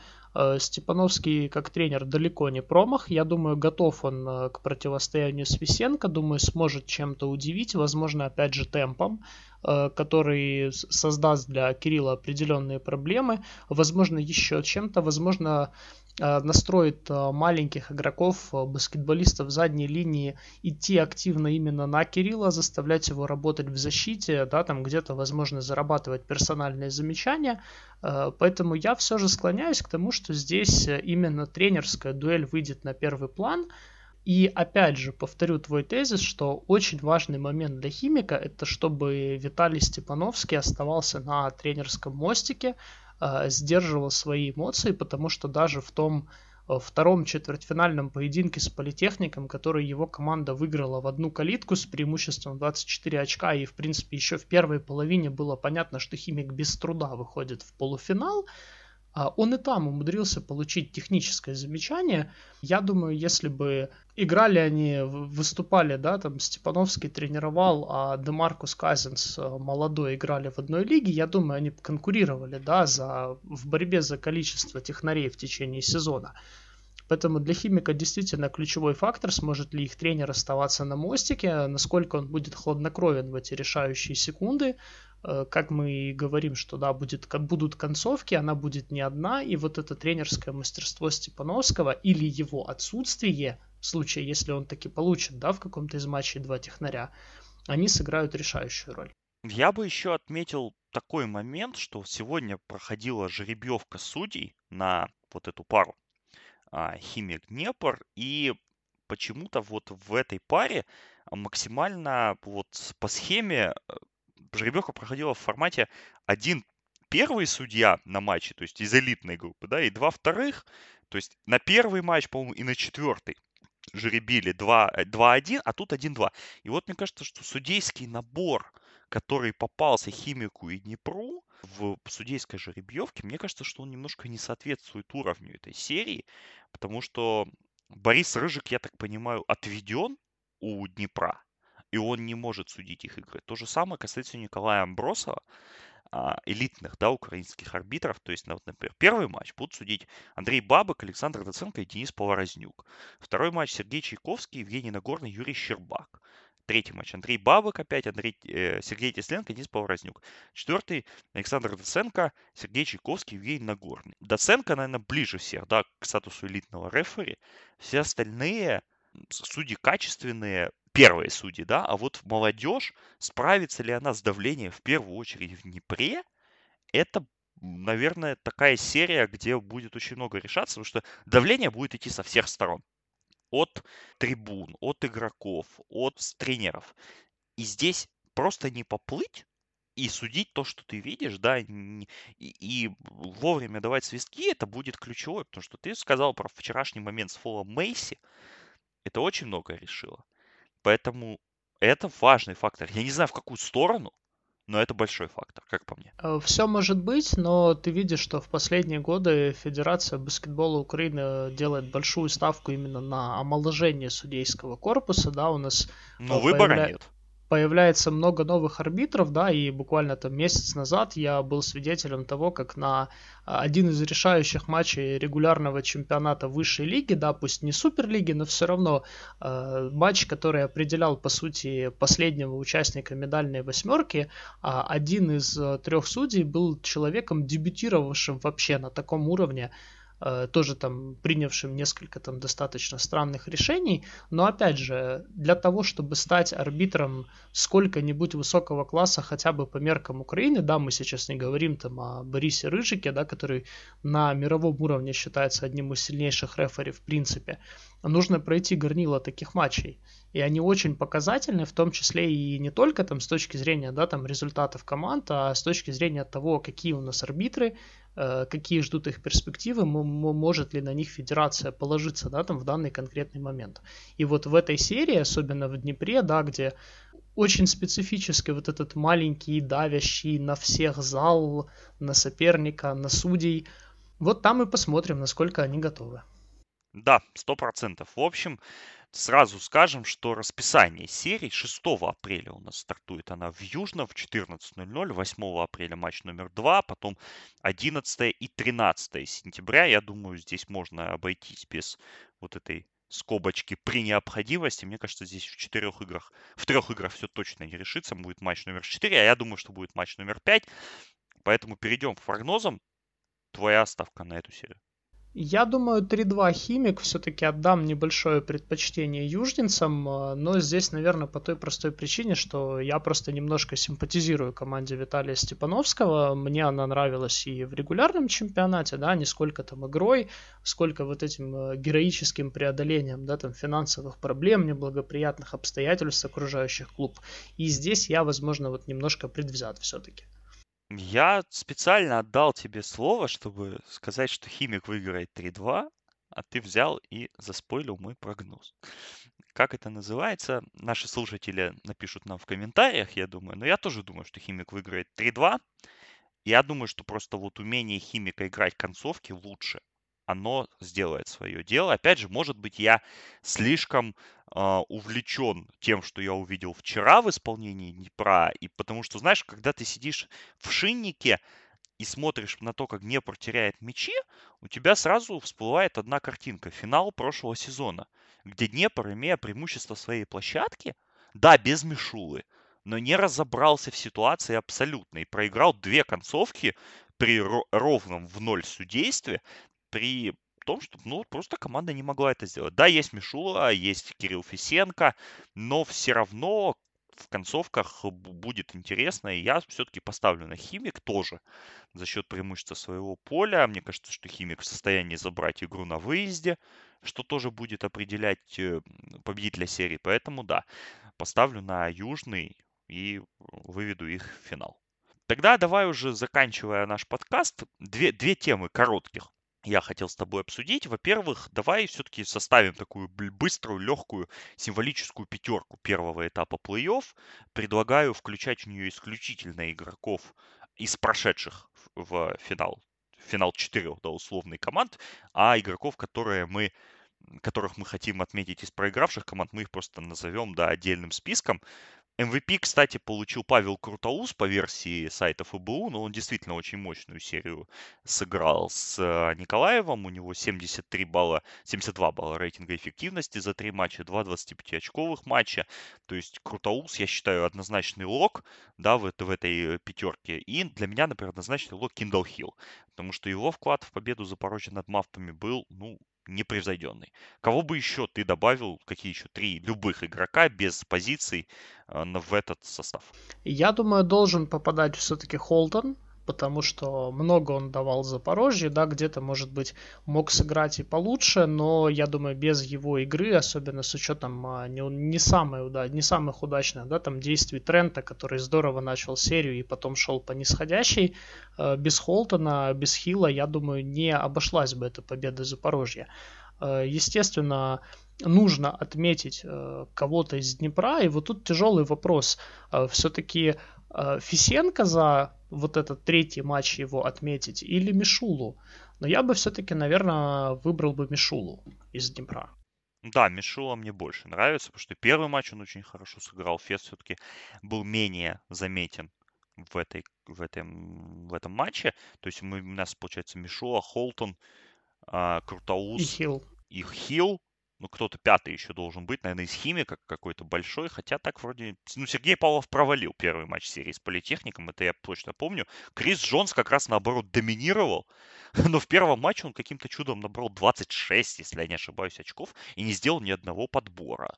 Степановский как тренер далеко не промах. Я думаю, готов он к противостоянию с Висенко. Думаю, сможет чем-то удивить. Возможно, опять же, темпом который создаст для Кирилла определенные проблемы, возможно, еще чем-то, возможно, настроит э, маленьких игроков, э, баскетболистов задней линии идти активно именно на Кирилла, заставлять его работать в защите, да, там где-то, возможно, зарабатывать персональные замечания. Поэтому я все же склоняюсь к тому, что здесь именно тренерская дуэль выйдет на первый план. И опять же, повторю твой тезис, что очень важный момент для химика это чтобы Виталий Степановский оставался на тренерском мостике, э, сдерживал свои эмоции, потому что даже в том э, втором четвертьфинальном поединке с Политехником, который его команда выиграла в одну калитку с преимуществом 24 очка, и в принципе еще в первой половине было понятно, что Химик без труда выходит в полуфинал, он и там умудрился получить техническое замечание. Я думаю, если бы играли они, выступали, да, там Степановский тренировал, а Демаркус Казинс э, молодой играли в одной лиге, я думаю, они конкурировали, да, за, в борьбе за количество технарей в течение сезона. Поэтому для химика действительно ключевой фактор, сможет ли их тренер оставаться на мостике, насколько он будет хладнокровен в эти решающие секунды. Э, как мы говорим, что да, будет, будут концовки, она будет не одна, и вот это тренерское мастерство Степановского или его отсутствие, в случае, если он таки получит, да, в каком-то из матчей два технаря, они сыграют решающую роль. Я бы еще отметил такой момент, что сегодня проходила жеребьевка судей на вот эту пару а, Химик Днепр, и почему-то вот в этой паре максимально вот по схеме э, жеребьевка проходила в формате один первый судья на матче, то есть из элитной группы, да, и два вторых, то есть на первый матч, по-моему, и на четвертый жеребили 2-1, а тут 1-2. И вот мне кажется, что судейский набор, который попался Химику и Днепру, в судейской жеребьевке, мне кажется, что он немножко не соответствует уровню этой серии, потому что Борис Рыжик, я так понимаю, отведен у Днепра, и он не может судить их игры. То же самое касается Николая Амбросова, а, элитных, да, украинских арбитров. То есть, например, первый матч будут судить Андрей Бабок, Александр Доценко и Денис Поворознюк. Второй матч Сергей Чайковский, Евгений Нагорный, Юрий Щербак. Третий матч Андрей Бабок опять, Андрей, э, Сергей Тесленко, Денис Поворознюк. Четвертый Александр Доценко, Сергей Чайковский, Евгений Нагорный. Доценко, наверное, ближе всех, да, к статусу элитного рефери. Все остальные судьи качественные, первые судьи, да, а вот молодежь, справится ли она с давлением в первую очередь в Днепре, это наверное, такая серия, где будет очень много решаться, потому что давление будет идти со всех сторон от трибун, от игроков, от тренеров. И здесь просто не поплыть и судить то, что ты видишь, да, и, и вовремя давать свистки, это будет ключевое, потому что ты сказал про вчерашний момент с фолом Мейси, это очень много решило. Поэтому это важный фактор. Я не знаю, в какую сторону, но это большой фактор, как по мне. Э, Все может быть, но ты видишь, что в последние годы Федерация баскетбола Украины делает большую ставку именно на омоложение судейского корпуса, да, у нас... Но выбора появля... нет появляется много новых арбитров, да, и буквально там месяц назад я был свидетелем того, как на а, один из решающих матчей регулярного чемпионата высшей лиги, да, пусть не суперлиги, но все равно э, матч, который определял, по сути, последнего участника медальной восьмерки, э, один из трех судей был человеком, дебютировавшим вообще на таком уровне тоже там принявшим несколько там достаточно странных решений, но опять же, для того, чтобы стать арбитром сколько-нибудь высокого класса хотя бы по меркам Украины, да, мы сейчас не говорим там о Борисе Рыжике, да, который на мировом уровне считается одним из сильнейших рефери в принципе, нужно пройти горнило таких матчей и они очень показательны, в том числе и не только там с точки зрения, да, там результатов команд, а с точки зрения того, какие у нас арбитры, э, какие ждут их перспективы, может ли на них федерация положиться, да, там в данный конкретный момент. И вот в этой серии, особенно в Днепре, да, где очень специфический вот этот маленький, давящий на всех зал, на соперника, на судей. Вот там и посмотрим, насколько они готовы. Да, сто процентов. В общем, Сразу скажем, что расписание серии 6 апреля у нас стартует она в Южном в 14.00, 8 апреля матч номер 2, потом 11 и 13 сентября. Я думаю, здесь можно обойтись без вот этой скобочки при необходимости. Мне кажется, здесь в четырех играх, в трех играх все точно не решится. Будет матч номер 4, а я думаю, что будет матч номер 5. Поэтому перейдем к прогнозам. Твоя ставка на эту серию. Я думаю, 3-2 Химик все-таки отдам небольшое предпочтение южнинцам, э, но здесь, наверное, по той простой причине, что я просто немножко симпатизирую команде Виталия Степановского. Мне она нравилась и в регулярном чемпионате, да, не сколько там игрой, сколько вот этим э, героическим преодолением, да, там финансовых проблем, неблагоприятных обстоятельств окружающих клуб. И здесь я, возможно, вот немножко предвзят все-таки. Я специально отдал тебе слово, чтобы сказать, что Химик выиграет 3-2, а ты взял и заспойлил мой прогноз. Как это называется? Наши слушатели напишут нам в комментариях, я думаю. Но я тоже думаю, что Химик выиграет 3-2. Я думаю, что просто вот умение Химика играть концовки лучше оно сделает свое дело. Опять же, может быть, я слишком э, увлечен тем, что я увидел вчера в исполнении Днепра, и потому что, знаешь, когда ты сидишь в шиннике и смотришь на то, как Днепр теряет мячи, у тебя сразу всплывает одна картинка. Финал прошлого сезона, где Днепр, имея преимущество своей площадки, да, без Мишулы, но не разобрался в ситуации абсолютно и проиграл две концовки при ровном в ноль судействе, при том, что ну, просто команда не могла это сделать. Да, есть Мишула, есть Кирилл Фисенко, но все равно в концовках будет интересно, и я все-таки поставлю на Химик тоже за счет преимущества своего поля. Мне кажется, что Химик в состоянии забрать игру на выезде, что тоже будет определять э, победителя серии. Поэтому да, поставлю на Южный и выведу их в финал. Тогда давай уже заканчивая наш подкаст, две, две темы коротких я хотел с тобой обсудить. Во-первых, давай все-таки составим такую быструю, легкую, символическую пятерку первого этапа плей-офф. Предлагаю включать в нее исключительно игроков из прошедших в финал, финал четырех, да, условный команд, а игроков, которые мы которых мы хотим отметить из проигравших команд, мы их просто назовем, да, отдельным списком. MVP, кстати, получил Павел Крутоус по версии сайта ФБУ, но он действительно очень мощную серию сыграл с э, Николаевым. У него 73 балла, 72 балла рейтинга эффективности за три матча, два 25-очковых матча. То есть Крутоус, я считаю, однозначный lock да, в, в этой пятерке. И для меня, например, однозначный lock Киндл Хилл, потому что его вклад в победу Запорожья над Мавпами был, ну, непревзойденный. Кого бы еще ты добавил, какие еще три любых игрока без позиций э, в этот состав? Я думаю, должен попадать все-таки Холтон, потому что много он давал Запорожье, да, где-то, может быть, мог сыграть и получше, но я думаю, без его игры, особенно с учетом а, не, не, самой, да, не самых удачных, да, там действий Трента, который здорово начал серию и потом шел по нисходящей, э, без Холтона, без Хила, я думаю, не обошлась бы эта победа Запорожья. Э, естественно, нужно отметить э, кого-то из Днепра, и вот тут тяжелый вопрос. Все-таки Фисенко за вот этот третий матч его отметить или Мишулу. Но я бы все-таки, наверное, выбрал бы Мишулу из Днепра. Да, Мишула мне больше нравится, потому что первый матч он очень хорошо сыграл. Фес все-таки был менее заметен в, этой, в, этом, в этом матче. То есть мы, у нас получается Мишула, Холтон, а, Крутаус и Хилл. И Хилл. Ну, кто-то пятый еще должен быть, наверное, из Химика какой-то большой, хотя так вроде... Ну, Сергей Павлов провалил первый матч серии с Политехником, это я точно помню. Крис Джонс как раз, наоборот, доминировал, но в первом матче он каким-то чудом набрал 26, если я не ошибаюсь, очков, и не сделал ни одного подбора.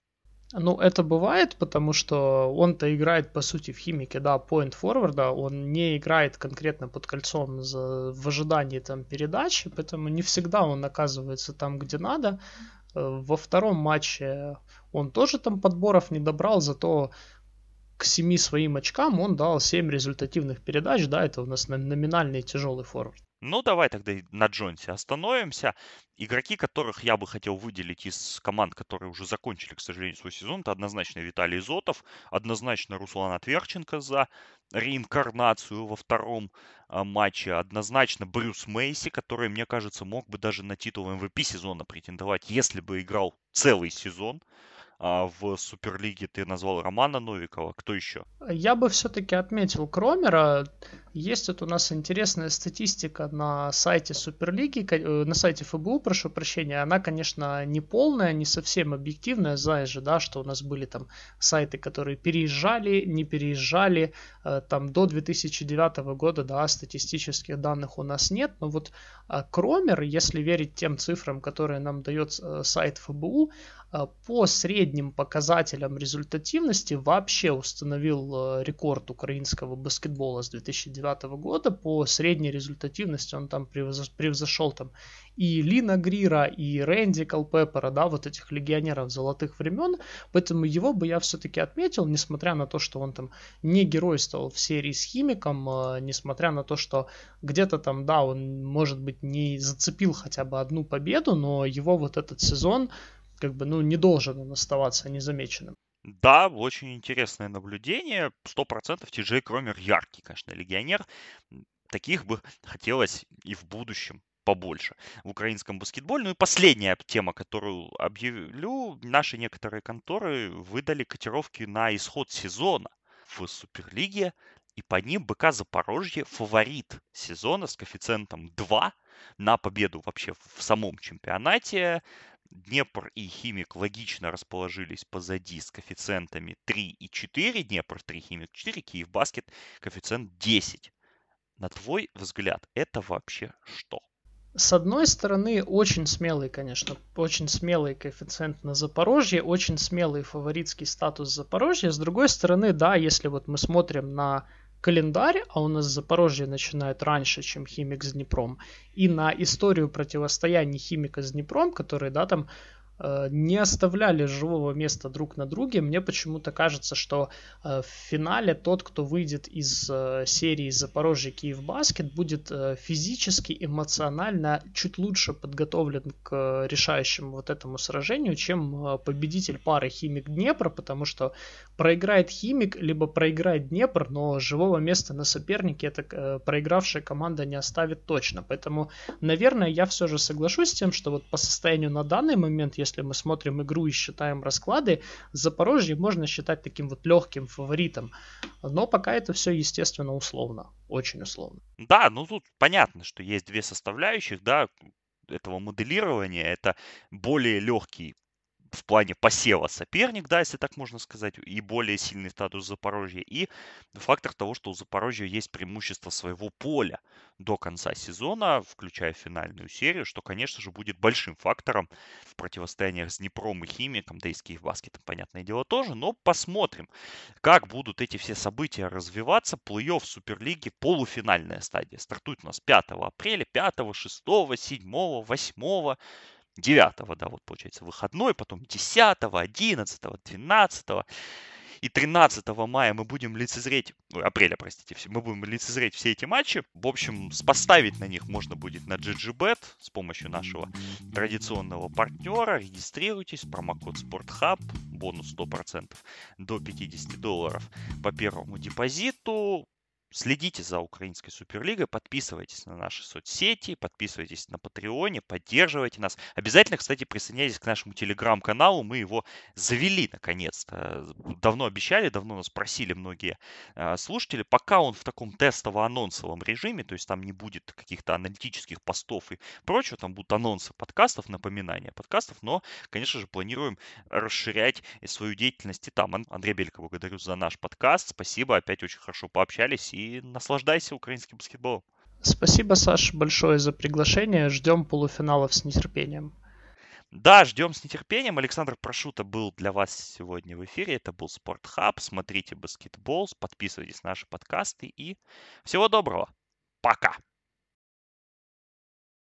Ну, это бывает, потому что он-то играет, по сути, в химике, да, point форварда, он не играет конкретно под кольцом за, в ожидании там передачи, поэтому не всегда он оказывается там, где надо. Э, во втором матче он тоже там подборов не добрал, зато к семи своим очкам он дал 7 результативных передач, да, это у нас номинальный тяжелый форвард. Ну, давай тогда на Джонсе остановимся. Игроки, которых я бы хотел выделить из команд, которые уже закончили, к сожалению, свой сезон, это однозначно Виталий Зотов, однозначно Руслан Отверченко за реинкарнацию во втором а, матче, однозначно Брюс Мейси, который, мне кажется, мог бы даже на титул MVP сезона претендовать, если бы играл целый сезон. А в Суперлиге ты назвал Романа Новикова. Кто еще? Я бы все-таки отметил Кромера. Есть вот у нас интересная статистика на сайте Суперлиги, э, на сайте ФБУ, прошу прощения. Она, конечно, не полная, не совсем объективная. Знаешь же, да, что у нас были там сайты, которые переезжали, не переезжали. Э, там до 2009 года, да, статистических данных у нас нет. Но вот э, Кромер, если верить тем цифрам, которые нам дает сайт ФБУ, по средним показателям результативности вообще установил рекорд украинского баскетбола с 2009 2009 года. По средней результативности он там превзошел там и Лина Грира, и Рэнди Колпеппера, да, вот этих легионеров золотых времен, поэтому его бы я все-таки отметил, несмотря на то, что он там не геройствовал в серии с Химиком, э, несмотря на то, что где-то там, да, он, может быть, не зацепил хотя бы одну победу, но его вот этот сезон как бы, ну, не должен он оставаться незамеченным. Да, очень интересное наблюдение. Сто процентов Ти Кромер яркий, конечно, легионер. Таких бы хотелось и в будущем побольше в украинском баскетболе. Ну и последняя тема, которую объявлю. Наши некоторые конторы выдали котировки на исход сезона в Суперлиге. И по ним БК Запорожье фаворит сезона с коэффициентом 2 на победу вообще в самом чемпионате. Днепр и Химик логично расположились позади с коэффициентами 3 и 4. Днепр 3, Химик 4, Киев Баскет коэффициент 10. На твой взгляд, это вообще что? С одной стороны, очень смелый, конечно, очень смелый коэффициент на Запорожье, очень смелый фаворитский статус Запорожья. С другой стороны, да, если вот мы смотрим на календарь, а у нас Запорожье начинает раньше, чем Химик с Днепром, и на историю противостояния Химика с Днепром, который, да, там не оставляли живого места друг на друге. Мне почему-то кажется, что э, в финале тот, кто выйдет из э, серии Запорожье Киев Баскет, будет физически, эмоционально чуть лучше подготовлен к решающему вот этому сражению, чем победитель пары Химик Днепр, потому что проиграет Химик, либо проиграет Днепр, но живого места на сопернике эта проигравшая команда не оставит точно. Поэтому, наверное, я все же соглашусь с тем, что вот по состоянию на данный момент, если мы смотрим игру и считаем расклады, Запорожье можно считать таким вот легким фаворитом. Но пока это все, естественно, условно. Очень условно. Да, ну тут понятно, что есть две составляющих, да, этого моделирования. Это более легкий в плане посева соперник, да, если так можно сказать, и более сильный статус Запорожья, и фактор того, что у Запорожья есть преимущество своего поля до конца сезона, включая финальную серию, что, конечно же, будет большим фактором в противостояниях с Днепром и Химиком, да и с Киевбаскетом, понятное дело, тоже, но посмотрим, как будут эти все события развиваться. Плей-офф Суперлиги, полуфинальная стадия, стартует у нас 5 апреля, 5, 6, 7, 8 9, да, вот получается выходной, потом 10, 11, 12 и 13 мая мы будем лицезреть, ой, апреля, простите, мы будем лицезреть все эти матчи. В общем, поставить на них можно будет на GGBet с помощью нашего традиционного партнера. Регистрируйтесь, промокод SportHub, бонус 100% до 50 долларов по первому депозиту. Следите за украинской суперлигой, подписывайтесь на наши соцсети, подписывайтесь на Патреоне, поддерживайте нас. Обязательно, кстати, присоединяйтесь к нашему телеграм-каналу. Мы его завели наконец-то. Давно обещали, давно нас просили многие э, слушатели. Пока он в таком тестово-анонсовом режиме, то есть там не будет каких-то аналитических постов и прочего, там будут анонсы подкастов, напоминания подкастов, но, конечно же, планируем расширять свою деятельность и там. Андрей Белько, благодарю за наш подкаст. Спасибо, опять очень хорошо пообщались и наслаждайся украинским баскетболом. Спасибо, Саш, большое за приглашение. Ждем полуфиналов с нетерпением. Да, ждем с нетерпением. Александр Прошута был для вас сегодня в эфире. Это был Спортхаб. Смотрите баскетбол, подписывайтесь на наши подкасты и всего доброго. Пока.